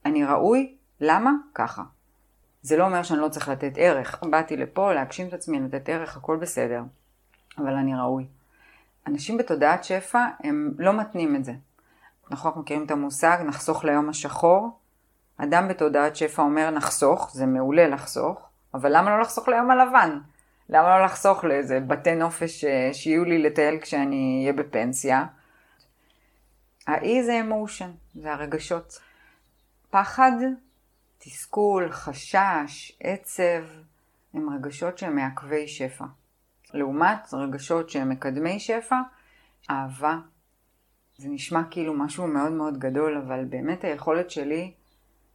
אני ראוי, למה? ככה. זה לא אומר שאני לא צריך לתת ערך. באתי לפה להגשים את עצמי, לתת ערך, הכל בסדר. אבל אני ראוי. אנשים בתודעת שפע הם לא מתנים את זה. אנחנו רק מכירים את המושג נחסוך ליום השחור. אדם בתודעת שפע אומר נחסוך, זה מעולה לחסוך, אבל למה לא לחסוך ליום הלבן? למה לא לחסוך לאיזה בתי נופש אה, שיהיו לי לטייל כשאני אהיה בפנסיה? האי זה אמושן, זה הרגשות. פחד, תסכול, חשש, עצב, הם רגשות שהם מעכבי שפע. לעומת רגשות שהם מקדמי שפע, אהבה. זה נשמע כאילו משהו מאוד מאוד גדול, אבל באמת היכולת שלי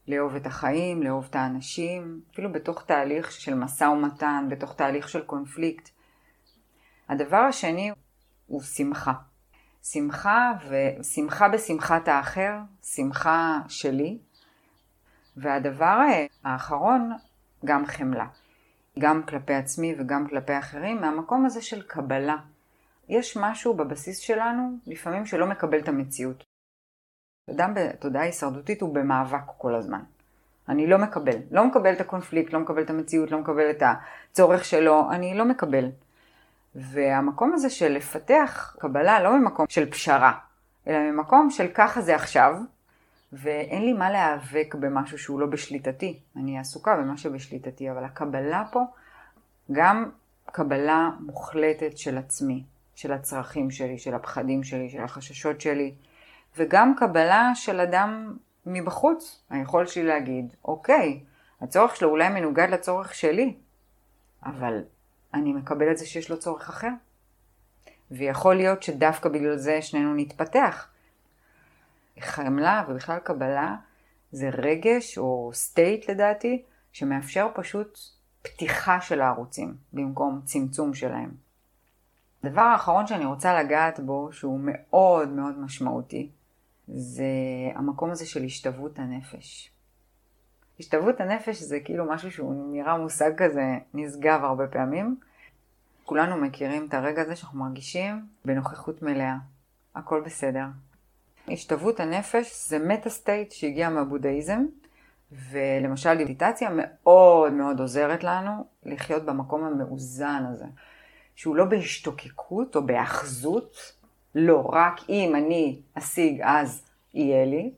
לאהוב את החיים, לאהוב את האנשים, אפילו בתוך תהליך של משא ומתן, בתוך תהליך של קונפליקט. הדבר השני הוא שמחה. שמחה ושמחה בשמחת האחר, שמחה שלי. והדבר האחרון, גם חמלה. גם כלפי עצמי וגם כלפי אחרים, מהמקום הזה של קבלה. יש משהו בבסיס שלנו, לפעמים שלא מקבל את המציאות. אדם בתודעה הישרדותית הוא במאבק כל הזמן. אני לא מקבל. לא מקבל את הקונפליקט, לא מקבל את המציאות, לא מקבל את הצורך שלו, אני לא מקבל. והמקום הזה של לפתח קבלה לא ממקום של פשרה, אלא ממקום של ככה זה עכשיו, ואין לי מה להיאבק במשהו שהוא לא בשליטתי. אני עסוקה במה שבשליטתי, אבל הקבלה פה, גם קבלה מוחלטת של עצמי, של הצרכים שלי, של הפחדים שלי, של החששות שלי, וגם קבלה של אדם מבחוץ. היכולת שלי להגיד, אוקיי, הצורך שלו אולי מנוגד לצורך שלי, אבל אני מקבל את זה שיש לו צורך אחר. ויכול להיות שדווקא בגלל זה שנינו נתפתח. חמלה ובכלל קבלה זה רגש או סטייט לדעתי, שמאפשר פשוט פתיחה של הערוצים במקום צמצום שלהם. הדבר האחרון שאני רוצה לגעת בו, שהוא מאוד מאוד משמעותי, זה המקום הזה של השתוות הנפש. השתוות הנפש זה כאילו משהו שהוא נראה מושג כזה נשגב הרבה פעמים. כולנו מכירים את הרגע הזה שאנחנו מרגישים בנוכחות מלאה. הכל בסדר. השתוות הנפש זה מטה סטייט שהגיע מהבודהיזם, ולמשל דיגיטציה מאוד מאוד עוזרת לנו לחיות במקום המאוזן הזה, שהוא לא בהשתוקקות או בהאחזות, לא, רק אם אני אשיג אז יהיה לי,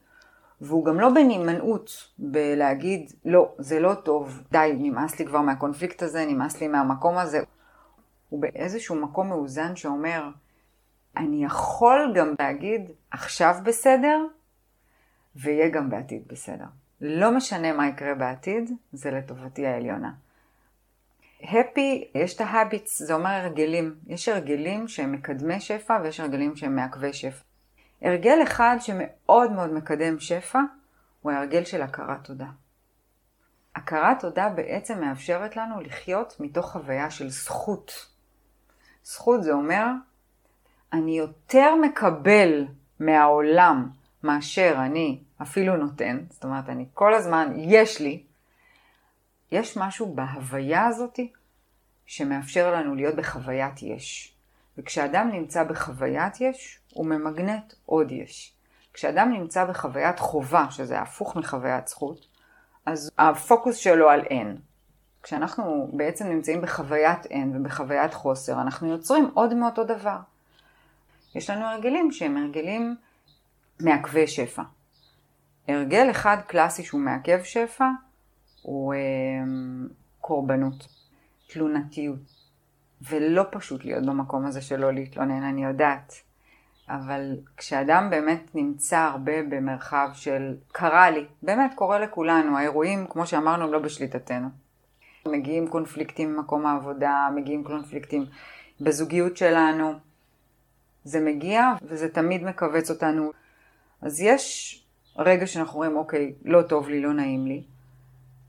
והוא גם לא בנמנעות, בלהגיד, לא, זה לא טוב, די, נמאס לי כבר מהקונפליקט הזה, נמאס לי מהמקום הזה. הוא באיזשהו מקום מאוזן שאומר, אני יכול גם להגיד, עכשיו בסדר, ויהיה גם בעתיד בסדר. לא משנה מה יקרה בעתיד, זה לטובתי העליונה. Happy, יש את ה-habits, זה אומר הרגלים. יש הרגלים שהם מקדמי שפע ויש הרגלים שהם מעכבי שפע. הרגל אחד שמאוד מאוד מקדם שפע הוא ההרגל של הכרת תודה. הכרת תודה בעצם מאפשרת לנו לחיות מתוך חוויה של זכות. זכות זה אומר, אני יותר מקבל מהעולם מאשר אני אפילו נותן, זאת אומרת, אני כל הזמן, יש לי, יש משהו בהוויה הזאתי שמאפשר לנו להיות בחוויית יש. וכשאדם נמצא בחוויית יש, הוא ממגנט עוד יש. כשאדם נמצא בחוויית חובה, שזה הפוך מחוויית זכות, אז הפוקוס שלו על אין. כשאנחנו בעצם נמצאים בחוויית אין ובחוויית חוסר, אנחנו יוצרים עוד מאותו דבר. יש לנו הרגלים שהם הרגלים מעכבי שפע. הרגל אחד קלאסי שהוא מעכב שפע הוא אה, קורבנות, תלונתיות. ולא פשוט להיות במקום הזה שלא להתלונן, אני יודעת. אבל כשאדם באמת נמצא הרבה במרחב של קרה לי, באמת קורה לכולנו, האירועים, כמו שאמרנו, הם לא בשליטתנו. מגיעים קונפליקטים במקום העבודה, מגיעים קונפליקטים בזוגיות שלנו. זה מגיע וזה תמיד מכווץ אותנו. אז יש רגע שאנחנו אומרים, אוקיי, לא טוב לי, לא נעים לי.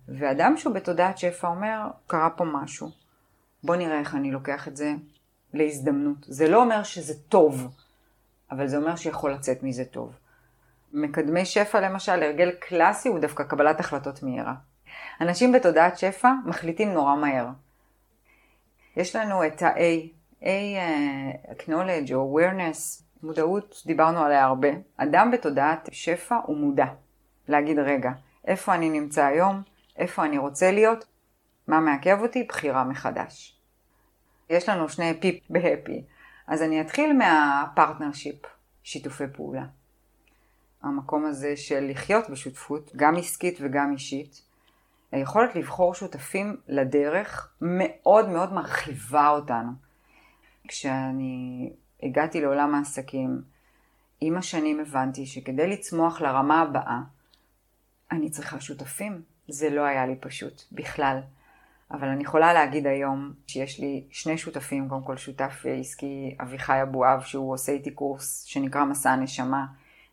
ואדם שהוא בתודעת שפע אומר, קרה פה משהו. בוא נראה איך אני לוקח את זה להזדמנות. זה לא אומר שזה טוב, אבל זה אומר שיכול לצאת מזה טוב. מקדמי שפע למשל, הרגל קלאסי הוא דווקא קבלת החלטות מהירה. אנשים בתודעת שפע מחליטים נורא מהר. יש לנו את ה-A, A, uh, acknowledge או awareness, מודעות, דיברנו עליה הרבה. אדם בתודעת שפע הוא מודע. להגיד, רגע, איפה אני נמצא היום? איפה אני רוצה להיות? מה מעכב אותי? בחירה מחדש. יש לנו שני P ב happy. אז אני אתחיל מה partnership, שיתופי פעולה. המקום הזה של לחיות בשותפות, גם עסקית וגם אישית. היכולת לבחור שותפים לדרך מאוד מאוד מרחיבה אותנו. כשאני הגעתי לעולם העסקים, עם השנים הבנתי שכדי לצמוח לרמה הבאה, אני צריכה שותפים. זה לא היה לי פשוט, בכלל. אבל אני יכולה להגיד היום שיש לי שני שותפים, קודם כל שותף עסקי אביחי אבואב, שהוא עושה איתי קורס שנקרא מסע הנשמה.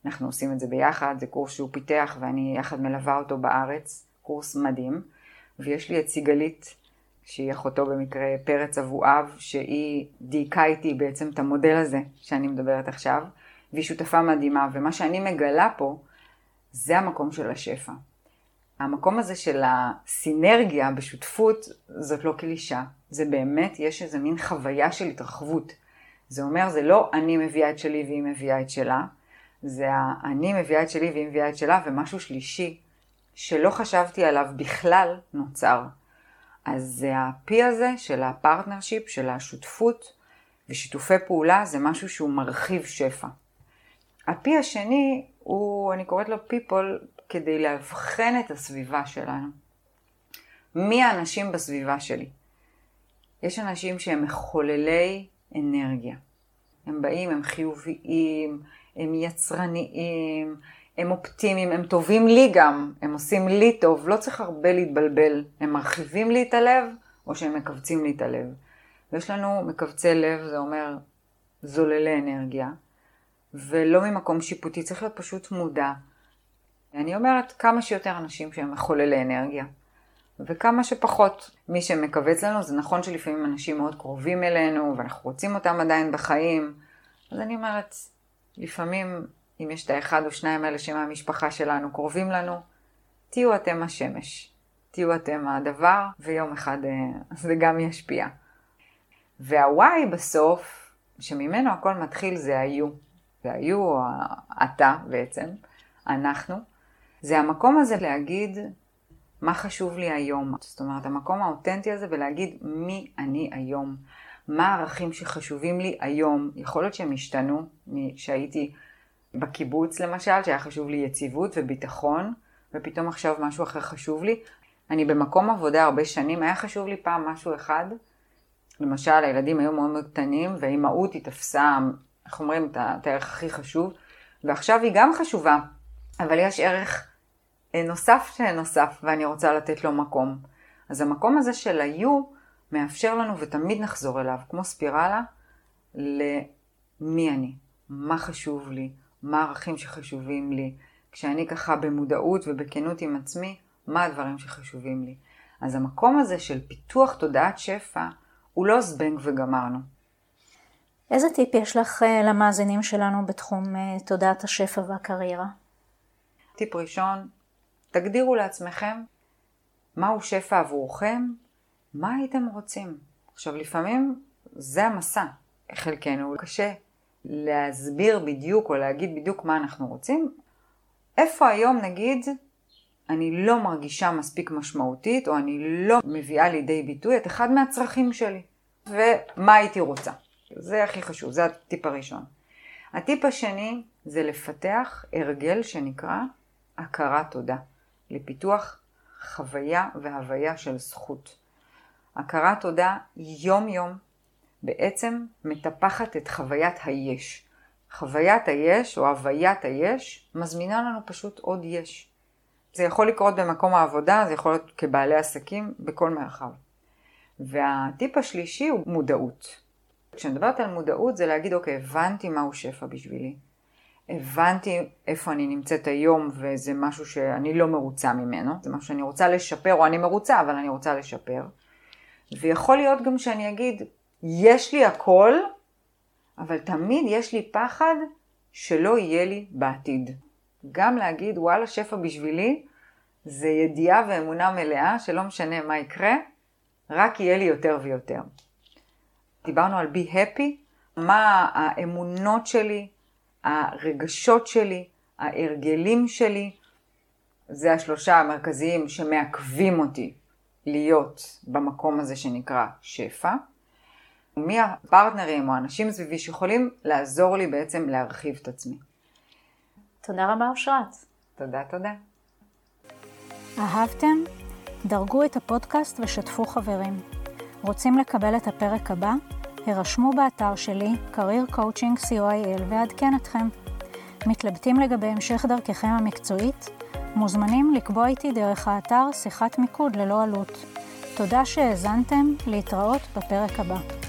אנחנו עושים את זה ביחד, זה קורס שהוא פיתח ואני יחד מלווה אותו בארץ, קורס מדהים. ויש לי את סיגלית שהיא אחותו במקרה פרץ אבואב, שהיא דייקה איתי בעצם את המודל הזה שאני מדברת עכשיו, והיא שותפה מדהימה, ומה שאני מגלה פה, זה המקום של השפע. המקום הזה של הסינרגיה בשותפות, זאת לא קלישה, זה באמת, יש איזה מין חוויה של התרחבות. זה אומר, זה לא אני מביאה את שלי והיא מביאה את שלה, זה אני מביאה את שלי והיא מביאה את שלה, ומשהו שלישי שלא חשבתי עליו בכלל נוצר. אז זה ה P הזה של ה partnership, של השותפות ושיתופי פעולה, זה משהו שהוא מרחיב שפע. ה P השני הוא, אני קוראת לו people, כדי לאבחן את הסביבה שלנו. מי האנשים בסביבה שלי? יש אנשים שהם מחוללי אנרגיה. הם באים, הם חיוביים, הם יצרניים, הם אופטימיים, הם טובים לי גם, הם עושים לי טוב, לא צריך הרבה להתבלבל. הם מרחיבים לי את הלב, או שהם מכווצים לי את הלב. ויש לנו מכווצי לב, זה אומר זוללי אנרגיה, ולא ממקום שיפוטי, צריך להיות פשוט מודע. אני אומרת, כמה שיותר אנשים שהם מחוללי אנרגיה, וכמה שפחות מי שמכווץ לנו, זה נכון שלפעמים אנשים מאוד קרובים אלינו, ואנחנו רוצים אותם עדיין בחיים, אז אני אומרת, לפעמים אם יש את האחד או שניים האלה שמהמשפחה שלנו קרובים לנו, תהיו אתם השמש. תהיו אתם הדבר, ויום אחד אה, זה גם ישפיע. והוואי בסוף, שממנו הכל מתחיל, זה היו. זה היו, אתה בעצם, אנחנו. זה המקום הזה להגיד מה חשוב לי היום. זאת אומרת, המקום האותנטי הזה ולהגיד מי אני היום. מה הערכים שחשובים לי היום. יכול להיות שהם השתנו שהייתי בקיבוץ למשל, שהיה חשוב לי יציבות וביטחון, ופתאום עכשיו משהו אחר חשוב לי. אני במקום עבודה הרבה שנים, היה חשוב לי פעם משהו אחד, למשל הילדים היו מאוד מאוד קטנים, והאימהות היא תפסה, איך אומרים, את הערך הכי חשוב, ועכשיו היא גם חשובה, אבל יש ערך נוסף שנוסף, ואני רוצה לתת לו מקום. אז המקום הזה של היו מאפשר לנו, ותמיד נחזור אליו, כמו ספירלה, למי אני, מה חשוב לי, מה הערכים שחשובים לי, כשאני ככה במודעות ובכנות עם עצמי, מה הדברים שחשובים לי. אז המקום הזה של פיתוח תודעת שפע הוא לא זבנג וגמרנו. איזה טיפ יש לך אה, למאזינים שלנו בתחום אה, תודעת השפע והקריירה? טיפ ראשון, תגדירו לעצמכם מהו שפע עבורכם, מה הייתם רוצים. עכשיו לפעמים זה המסע, חלקנו קשה להסביר בדיוק או להגיד בדיוק מה אנחנו רוצים, איפה היום נגיד אני לא מרגישה מספיק משמעותית או אני לא מביאה לידי ביטוי את אחד מהצרכים שלי ומה הייתי רוצה. זה הכי חשוב, זה הטיפ הראשון. הטיפ השני זה לפתח הרגל שנקרא הכרת תודה, לפיתוח חוויה והוויה של זכות. הכרת תודה יום-יום בעצם מטפחת את חוויית היש. חוויית היש או הוויית היש מזמינה לנו פשוט עוד יש. זה יכול לקרות במקום העבודה, זה יכול להיות כבעלי עסקים, בכל מרחב. והטיפ השלישי הוא מודעות. כשאני מדברת על מודעות זה להגיד, אוקיי, הבנתי מהו שפע בשבילי. הבנתי איפה אני נמצאת היום וזה משהו שאני לא מרוצה ממנו, זה משהו שאני רוצה לשפר, או אני מרוצה, אבל אני רוצה לשפר. ויכול להיות גם שאני אגיד, יש לי הכל, אבל תמיד יש לי פחד שלא יהיה לי בעתיד. גם להגיד, וואלה, שפע בשבילי, זה ידיעה ואמונה מלאה שלא משנה מה יקרה, רק יהיה לי יותר ויותר. דיברנו על בי הפי, מה האמונות שלי, הרגשות שלי, ההרגלים שלי, זה השלושה המרכזיים שמעכבים אותי להיות במקום הזה שנקרא שפע. מי הפרטנרים או האנשים סביבי שיכולים לעזור לי בעצם להרחיב את עצמי. תודה רבה אושרת. תודה, תודה. אהבתם? דרגו את הפודקאסט ושתפו חברים. רוצים לקבל את הפרק הבא? הירשמו באתר שלי, career coaching co.il ואעדכן אתכם. מתלבטים לגבי המשך דרככם המקצועית? מוזמנים לקבוע איתי דרך האתר שיחת מיקוד ללא עלות. תודה שהאזנתם, להתראות בפרק הבא.